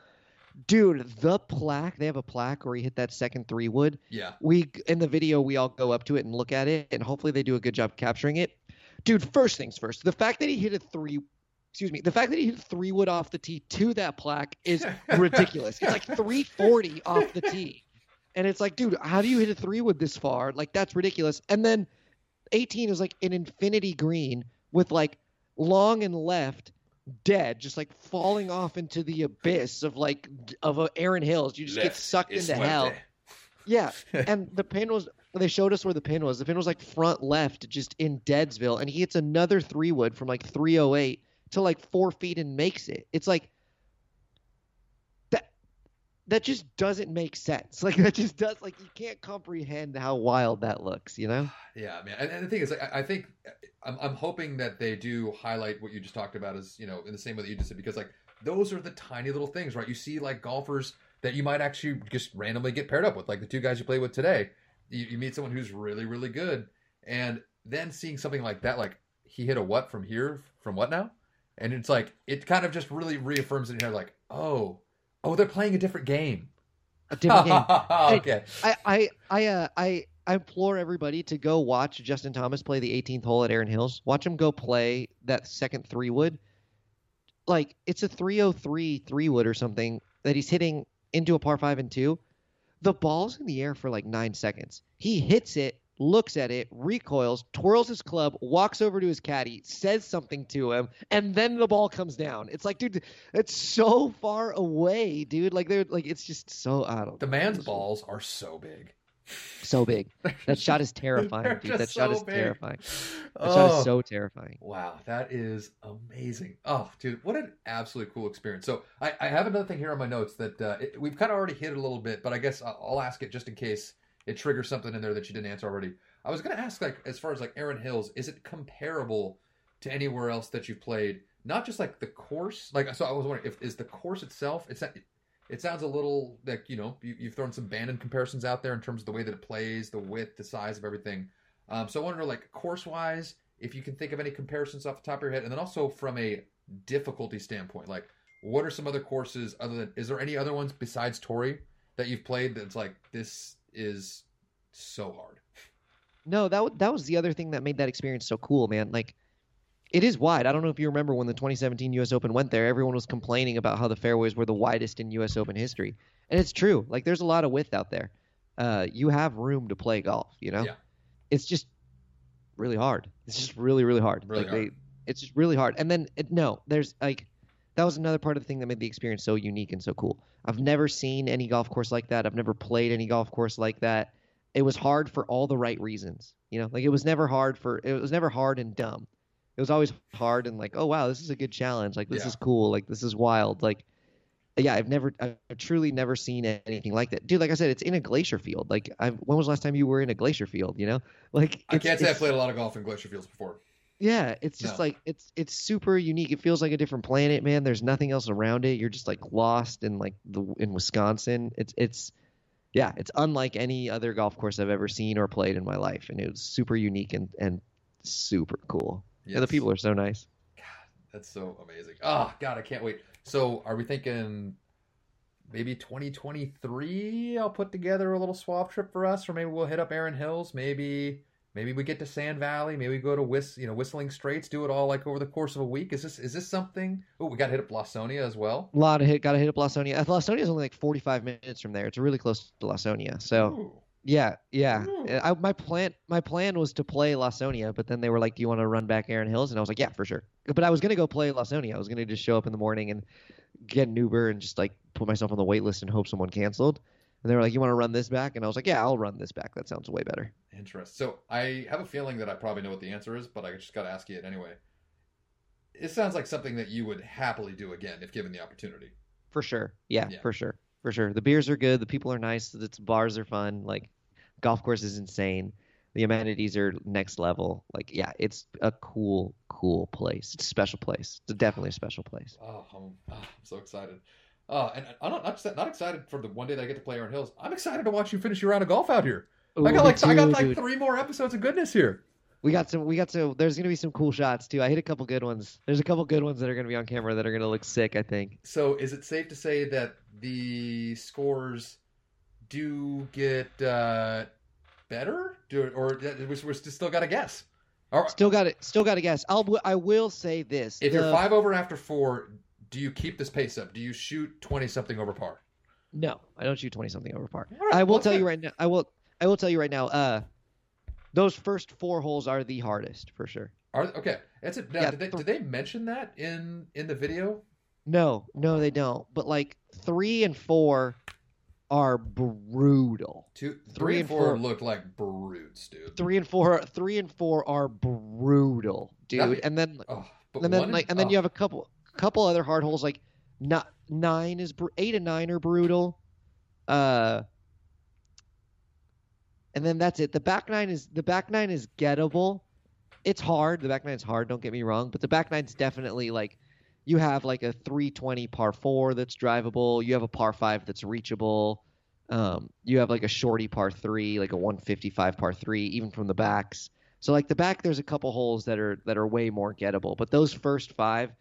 Dude, the plaque, they have a plaque where he hit that second three wood. Yeah, We in the video we all go up to it and look at it and hopefully they do a good job capturing it. Dude, first things first. The fact that he hit a three excuse me, the fact that he hit three wood off the tee to that plaque is ridiculous. It's like 340 off the tee. And it's like, dude, how do you hit a three wood this far? Like that's ridiculous. And then 18 is like an infinity green with like long and left dead, just like falling off into the abyss of like of a Erin Hills. You just get sucked into hell. Yeah, and the pin was. They showed us where the pin was. The pin was like front left, just in Deadsville, and he hits another three wood from like 308 to like four feet and makes it. It's like that. That just doesn't make sense. Like that just does. Like you can't comprehend how wild that looks. You know? Yeah, man. And, and the thing is, I, I think I'm, I'm hoping that they do highlight what you just talked about as you know in the same way that you just said because like those are the tiny little things, right? You see like golfers that you might actually just randomly get paired up with, like the two guys you play with today. You, you meet someone who's really really good, and then seeing something like that, like he hit a what from here from what now, and it's like it kind of just really reaffirms in here, like oh oh they're playing a different game. A different game. okay. I I I uh, I I implore everybody to go watch Justin Thomas play the 18th hole at Erin Hills. Watch him go play that second three wood. Like it's a 303 three wood or something that he's hitting into a par five and two. The ball's in the air for like nine seconds. He hits it, looks at it, recoils, twirls his club, walks over to his caddy, says something to him, and then the ball comes down. It's like, dude, it's so far away, dude. Like they're like it's just so I don't. The know. man's balls are so big. so big. That shot is terrifying, dude. That shot so is big. terrifying. That Oh, shot is so terrifying. wow, that is amazing. Oh, dude, what an absolutely cool experience. So I, I have another thing here on my notes that uh, it, we've kind of already hit a little bit, but I guess I'll, I'll ask it just in case it triggers something in there that you didn't answer already. I was going to ask, like, as far as like Erin Hills, is it comparable to anywhere else that you've played? Not just like the course, like so. I was wondering if is the course itself. It's it sounds a little like you know you, you've thrown some Bandon comparisons out there in terms of the way that it plays, the width, the size of everything. Um, so I wonder, like course wise, if you can think of any comparisons off the top of your head, and then also from a difficulty standpoint, like what are some other courses other than is there any other ones besides Torrey that you've played that's like this is so hard? No, that that was the other thing that made that experience so cool, man. Like It is wide. I don't know if you remember when the 2017 U.S. Open went there. Everyone was complaining about how the fairways were the widest in U.S. Open history, and it's true. Like there's a lot of width out there. Uh, you have room to play golf. You know, Yeah. it's just really hard. It's just really, really hard. Really like hard. they, it's just really hard. And then it, no, there's like that was another part of the thing that made the experience so unique and so cool. I've never seen any golf course like that. I've never played any golf course like that. It was hard for all the right reasons. You know, like it was never hard for it was never hard and dumb. It was always hard and like, oh wow, this is a good challenge. Like this Yeah. is cool. Like this is wild. Like yeah, I've never, I've truly never seen anything like that, dude. Like I said, it's in a glacier field. Like, I, when was the last time you were in a glacier field? You know, like I can't say I played a lot of golf in glacier fields before. Yeah, it's just No. like it's it's super unique. It feels like a different planet, man. There's nothing else around it. You're just like lost in like the in Wisconsin. It's it's yeah, it's unlike any other golf course I've ever seen or played in my life, and it was super unique and and super cool. Yeah, the people are so nice. God, That's so amazing. Oh God, I can't wait. So, are we thinking maybe 2023? I'll put together a little swap trip for us, or maybe we'll hit up Erin Hills. Maybe, maybe we get to Sand Valley. Maybe we go to Whist, you know, Whistling Straits. Do it all like over the course of a week. Is this is this something? Oh, we got to hit up Lawsonia as well. A lot of hit, got to hit up Lawsonia. Uh, Lawsonia is only like 45 minutes from there. It's really close to Lawsonia. So Ooh. yeah, yeah. Uh, I, my plan, my plan was to play Lawsonia, but then they were like, "Do you want to run back Erin Hills?" And I was like, "Yeah, for sure." But I was gonna go play Lawsonia. I was gonna just show up in the morning and get an Uber and just like put myself on the wait list and hope someone canceled. And they were like, "You want to run this back?" And I was like, "Yeah, I'll run this back. That sounds way better." Interesting. So I have a feeling that I probably know what the answer is, but I just got to ask you it anyway. It sounds like something that you would happily do again if given the opportunity. For sure. Yeah, Yeah. for sure. For sure. The beers are good. The people are nice. The bars are fun. Like, golf course is insane. The amenities are next level. Like, yeah, it's a cool, cool place. It's a special place. It's definitely a special place. Oh, I'm, oh, I'm so excited. Uh, and I'm not, not just- not excited for the one day that I get to play Erin Hills. I'm excited to watch you finish your round of golf out here. I got like I got like dude. three more episodes of goodness here. We got some. We got some. There's gonna be some cool shots too. I hit a couple good ones. There's a couple good ones that are gonna be on camera that are gonna look sick. I think. So is it safe to say that the scores do get uh, better, do, or we we still got to guess? Or, Still got it. Still got to guess. I'll. I will say this. if you're five over after four, do you keep this pace up? Do you shoot twenty something over par? No, I don't shoot twenty something over par. Right, I will tell you right now. I will. I will tell you right now. Uh, those first four holes are the hardest for sure. Are okay? That's it. Now, Yeah, did, they, th- did they mention that in in the video? No, no, they don't. But like three and four are brutal. Two, Three three, and four, four. look like brutes, dude. Three and four. Three and four are brutal, dude. And then Oh, but and then like and then oh, you have a couple couple other hard holes like not nine is eight and nine are brutal. Uh and then that's it. The back nine is the back nine is gettable. It's hard. The back nine is hard don't get me wrong but the back nine's definitely like you have like a 320 par 4 that's drivable. You have a par 5 that's reachable. Um, you have like a shorty par 3 like a 155 par 3 even from the backs. So like the back, there's a couple holes that are that are way more gettable. But those first five,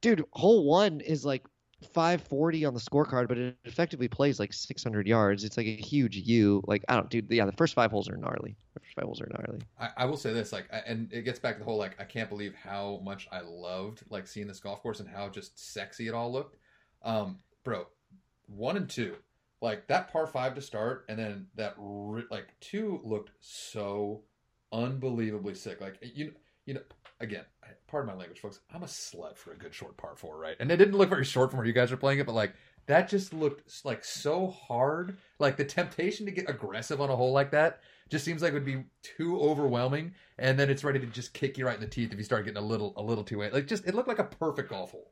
dude, hole one is like 540 on the scorecard, but it effectively plays like 600 yards. It's like a huge U. Like I don't, dude. Yeah, the first five holes are gnarly. The first five holes are gnarly. I, I will say this, like, I- and it gets back to the whole like, I can't believe how much I loved like seeing this golf course and how just sexy it all looked. Um, bro, one and two, like that par five to start, and then that like two looked so unbelievably sick. Like you, you know, again, pardon my language, folks. I'm a slut for a good short par four, right? And it didn't look very short from where you guys are playing it, but like that just looked like so hard. Like the temptation to get aggressive on a hole like that just seems like it would be too overwhelming, and then it's ready to just kick you right in the teeth if you start getting a little a little too in. Like just it looked like a perfect golf hole.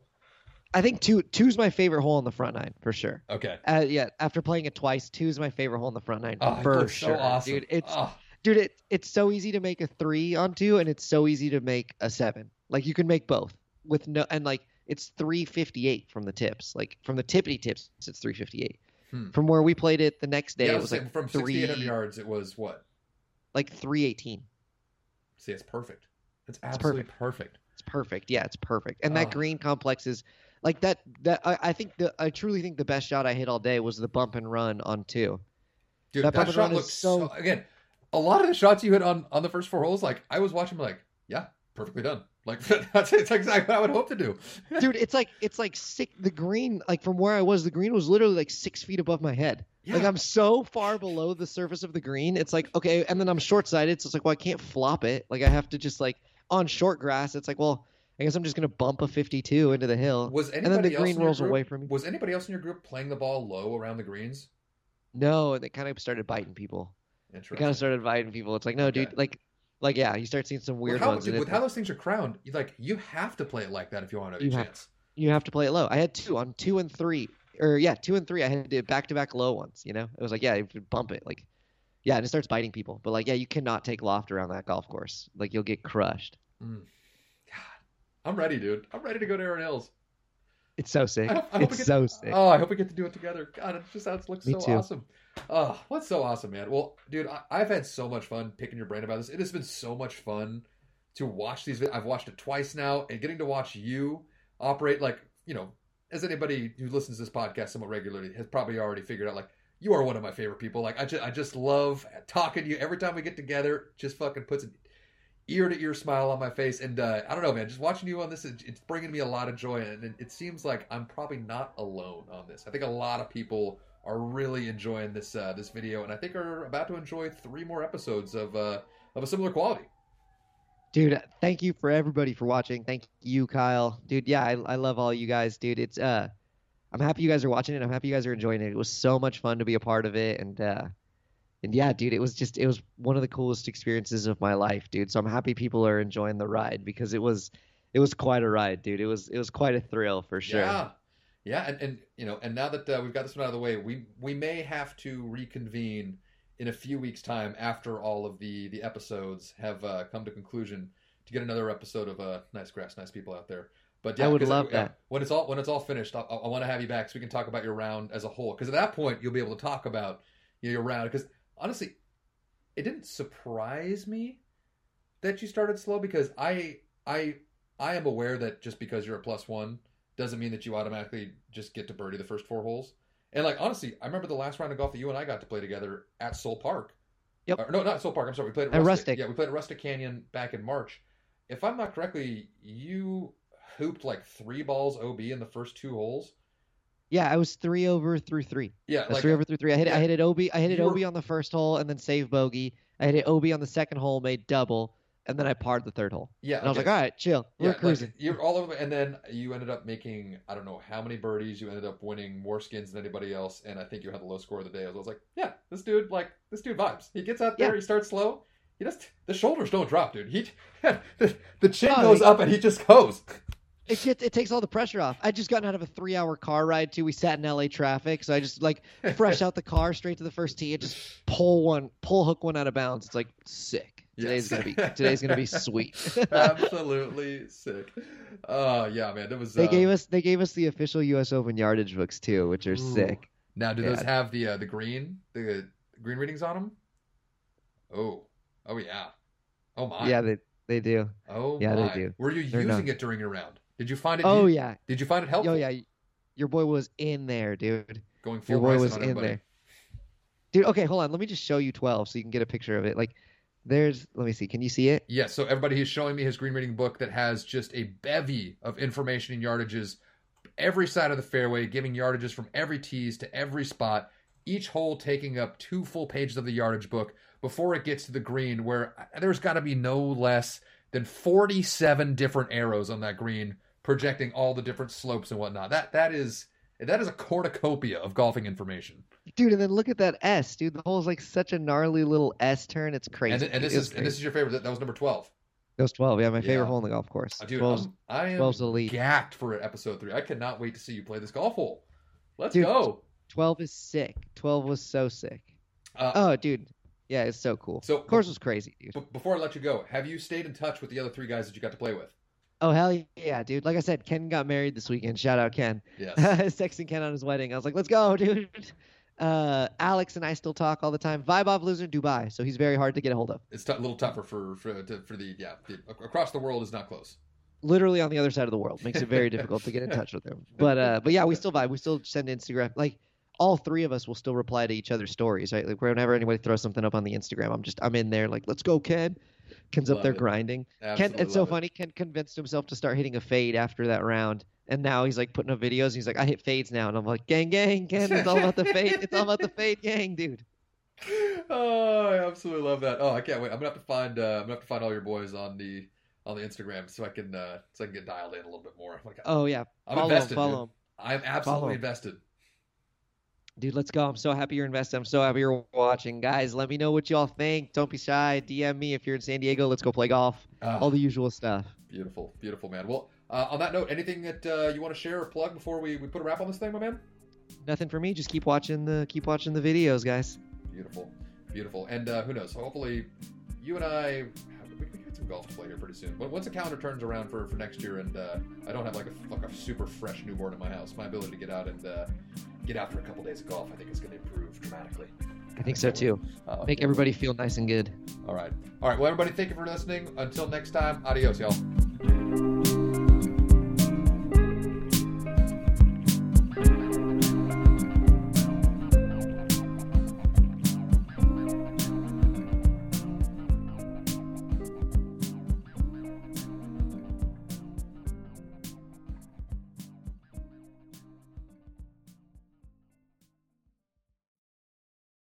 I think two two's my favorite hole on the front nine for sure. Okay. Uh, yeah, after playing it twice, two's my favorite hole on the front nine Oh, for sure, so awesome, dude. It's Oh, dude, it, it's so easy to make a three on two, and it's so easy to make a seven. Like you can make both with no, and like it's three fifty eight from the tips. Like from the tippity tips, it's three fifty eight. Hmm. From where we played it the next day, yeah, it was like from three, 6,800 yards, it was what? like three eighteen. See, it's perfect. It's absolutely perfect. It's perfect. Yeah, it's perfect. And that Oh. green complex is like that. That I, I think the I truly think the best shot I hit all day was the bump and run on two. Dude, That that, bump and shot run is so... so- Again, a lot of the shots you hit on on the first four holes, like I was watching, like, yeah, perfectly done. Like that's, that's exactly what I would hope to do. dude. It's like it's like sick. The green, like from where I was, the green was literally like six feet above my head. Like I'm so far below the surface of the green. It's like okay, and then I'm short sighted, so it's like well I can't flop it. Like I have to just like on short grass. It's like well I guess I'm just gonna bump a 52 into the hill. Was and then the green rolls group- away from me. Was anybody else in your group playing the ball low around the greens? No, and it kind of started biting people. Interesting. kind of started biting people. It's like no, Okay. dude, like like yeah, you start seeing some weird with how, ones. dude, with it- how those things are crowned, you like you have to play it like that if you want to a You have- chance. you have to play it low. I had two on two and three, or yeah, two and three. I had to do back to back low ones. You know, it was like yeah, you bump it like, yeah, and it starts biting people. But like yeah, you cannot take loft around that golf course. Like you'll get crushed. Mm. God, I'm ready, dude. I'm ready to go to Erin Hills. It's so sick. I hope- I hope we It's get- so sick. Oh, I hope we get to do it together. God, it just sounds looks Me so too. awesome. Oh, what's so awesome, man? Well, dude, I, I've had so much fun picking your brain about this. It has been so much fun to watch these. I've watched it twice now, and getting to watch you operate like you know, as anybody who listens to this podcast somewhat regularly has probably already figured out, like you are one of my favorite people. Like I just, I just love talking to you every time we get together. Just fucking puts an ear to ear smile on my face, and uh, I don't know, man. Just watching you on this, it- it's bringing me a lot of joy, and it, it seems like I'm probably not alone on this. I think a lot of people are really enjoying this uh, this video, and I think are about to enjoy three more episodes of uh, of a similar quality. Dude, thank you for everybody for watching. Thank you, Kyle. Dude, yeah, I, I love all you guys, dude. It's uh I'm happy you guys are watching it. I'm happy you guys are enjoying it. It was so much fun to be a part of it and uh and yeah, dude, it was just it was one of the coolest experiences of my life, dude. So I'm happy people are enjoying the ride because it was it was quite a ride, dude. It was it was quite a thrill for sure. Yeah, yeah, and, and you know, and now that uh, we've got this one out of the way, we we may have to reconvene in a few weeks' time after all of the the episodes have uh, come to conclusion to get another episode of uh, Nice Grass, Nice People out there. But yeah, I would 'cause, love yeah, that. when it's all when it's all finished. I, I want to have you back so we can talk about your round as a whole. Because at that point, you'll be able to talk about you know, your round. Because honestly, it didn't surprise me that you started slow because I I I am aware that just because you're a plus one doesn't mean that you automatically just get to birdie the first four holes. And like honestly, I remember the last round of golf that you and I got to play together at Soul Park. Yep. Or, no, not Soul Park. I'm sorry. We played at At Rustic. Rustic. Yeah, we played at Rustic Canyon back in March. If I'm not correctly, you hooped like three balls OB in the first two holes. Yeah, I was three over through three. Yeah, like three over through three. I hit yeah. I hit it OB. I hit it were- OB on the first hole and then save bogey. I hit it OB on the second hole, made double, and then I parred the third hole. yeah. And I was okay. like, all right, chill, we're Yeah, like, you're all over, and then you ended up making I don't know how many birdies. You ended up winning more skins than anybody else, and I think you had the low score of the day. I was like, yeah, this dude like this dude vibes. He gets out there, Yeah. he starts slow. He just the shoulders don't drop, dude. He the, the chin Oh, goes he- up and he just goes. It gets it takes all the pressure off. I just gotten out of a three hour car ride too. We sat in LA traffic, so I just like fresh out the car straight to the first tee and just pull one, pull hook one out of bounds. It's like sick. Today's Yes. gonna be today's gonna be sweet. Absolutely sick. Oh yeah, man. that was. they uh, gave us they gave us the official U.S. Open yardage books too, which are Ooh. sick. Now, do those have the uh, the green the green readings on them? Oh, oh yeah. Oh my. Yeah, they they do. Oh Yeah, they do. Were you They're using it during your round? Did you find it? Oh u- yeah, Did you find it helpful? oh yeah. Your boy was in there, dude. Going full Your boy was on in there. Dude, okay, hold on. Let me just show you 12 so you can get a picture of it. Like, there's, let me see. Can you see it? Yes. so everybody, he's showing me his green reading book that has just a bevy of information and yardages, every side of the fairway, giving yardages from every tees to every spot. Each hole taking up two full pages of the yardage book before it gets to the green, where there's got to be no less than 47 different arrows on that green, projecting all the different slopes and whatnot. That that is that is a cornucopia of golfing information. Dude, and then look at that S, dude. The hole is like such a gnarly little S turn. It's crazy. And, and this is and this is your favorite. That, was number 12. That was 12. Yeah, my favorite Yeah. hole in the golf course. Uh, dude, 12's, I'm, I am 12's elite. gacked for episode three. I cannot wait to see you play this golf hole. Let's Dude, go. 12 is sick. 12 was so sick. Uh, Oh, dude. Yeah, it's so cool. So- course was crazy, dude. b- before I let you go, have you stayed in touch with the other three guys that you got to play with? Oh hell yeah, dude! Like I said, Ken got married this weekend. Shout out Ken. Yeah. Texting Ken on his wedding. I was like, "Let's go, dude." Uh, Alex and I still talk all the time. Vibov lives in Dubai, so he's very hard to get a hold of. it's t- a little tougher for for, to, for the yeah the, across the world is not close. Literally on the other side of the world, makes it very difficult to get in touch with him. But uh, but yeah, we still vibe. We still send Instagram. Like all three of us will still reply to each other's stories, right? Like whenever anybody throws something up on the Instagram, I'm just I'm in there like, "Let's go, Ken." Ken's up there it. grinding. Absolutely Ken, it's so love it. funny. Ken convinced himself to start hitting a fade after that round, and now he's like putting up videos. He's like, I hit fades now, and I'm like, gang, gang, Ken. It's all about the fade. It's all about the fade, gang, dude. oh, I absolutely love that. Oh, I can't wait. I'm gonna have to find. Uh, I'm gonna have to find all your boys on the on the Instagram so I can uh, so I can get dialed in a little bit more. Like, Oh yeah, I'm follow invested. him, follow him, I'm absolutely Follow. invested. Dude. Let's go. I'm so happy you're invested. I'm so happy you're watching, guys. Let me know what y'all think. Don't be shy. DM me if you're in San Diego. Let's go play golf. Ah, All the usual stuff. beautiful, beautiful, man. Well, uh, on that note, anything that uh, you want to share or plug before we, we put a wrap on this thing, my man? Nothing for me. Just keep watching the keep watching the videos, guys. Beautiful, beautiful. And uh, who knows? Hopefully, you and I we we get some golf to play here pretty soon. But once the calendar turns around for, for next year, and uh, I don't have like a like a super fresh newborn in my house, my ability to get out and uh, get after a couple days of golf, I think is going to improve dramatically. I think so too. Uh, Make everybody feel nice and good. All right, all right. Well, everybody, thank you for listening. Until next time, adios, y'all.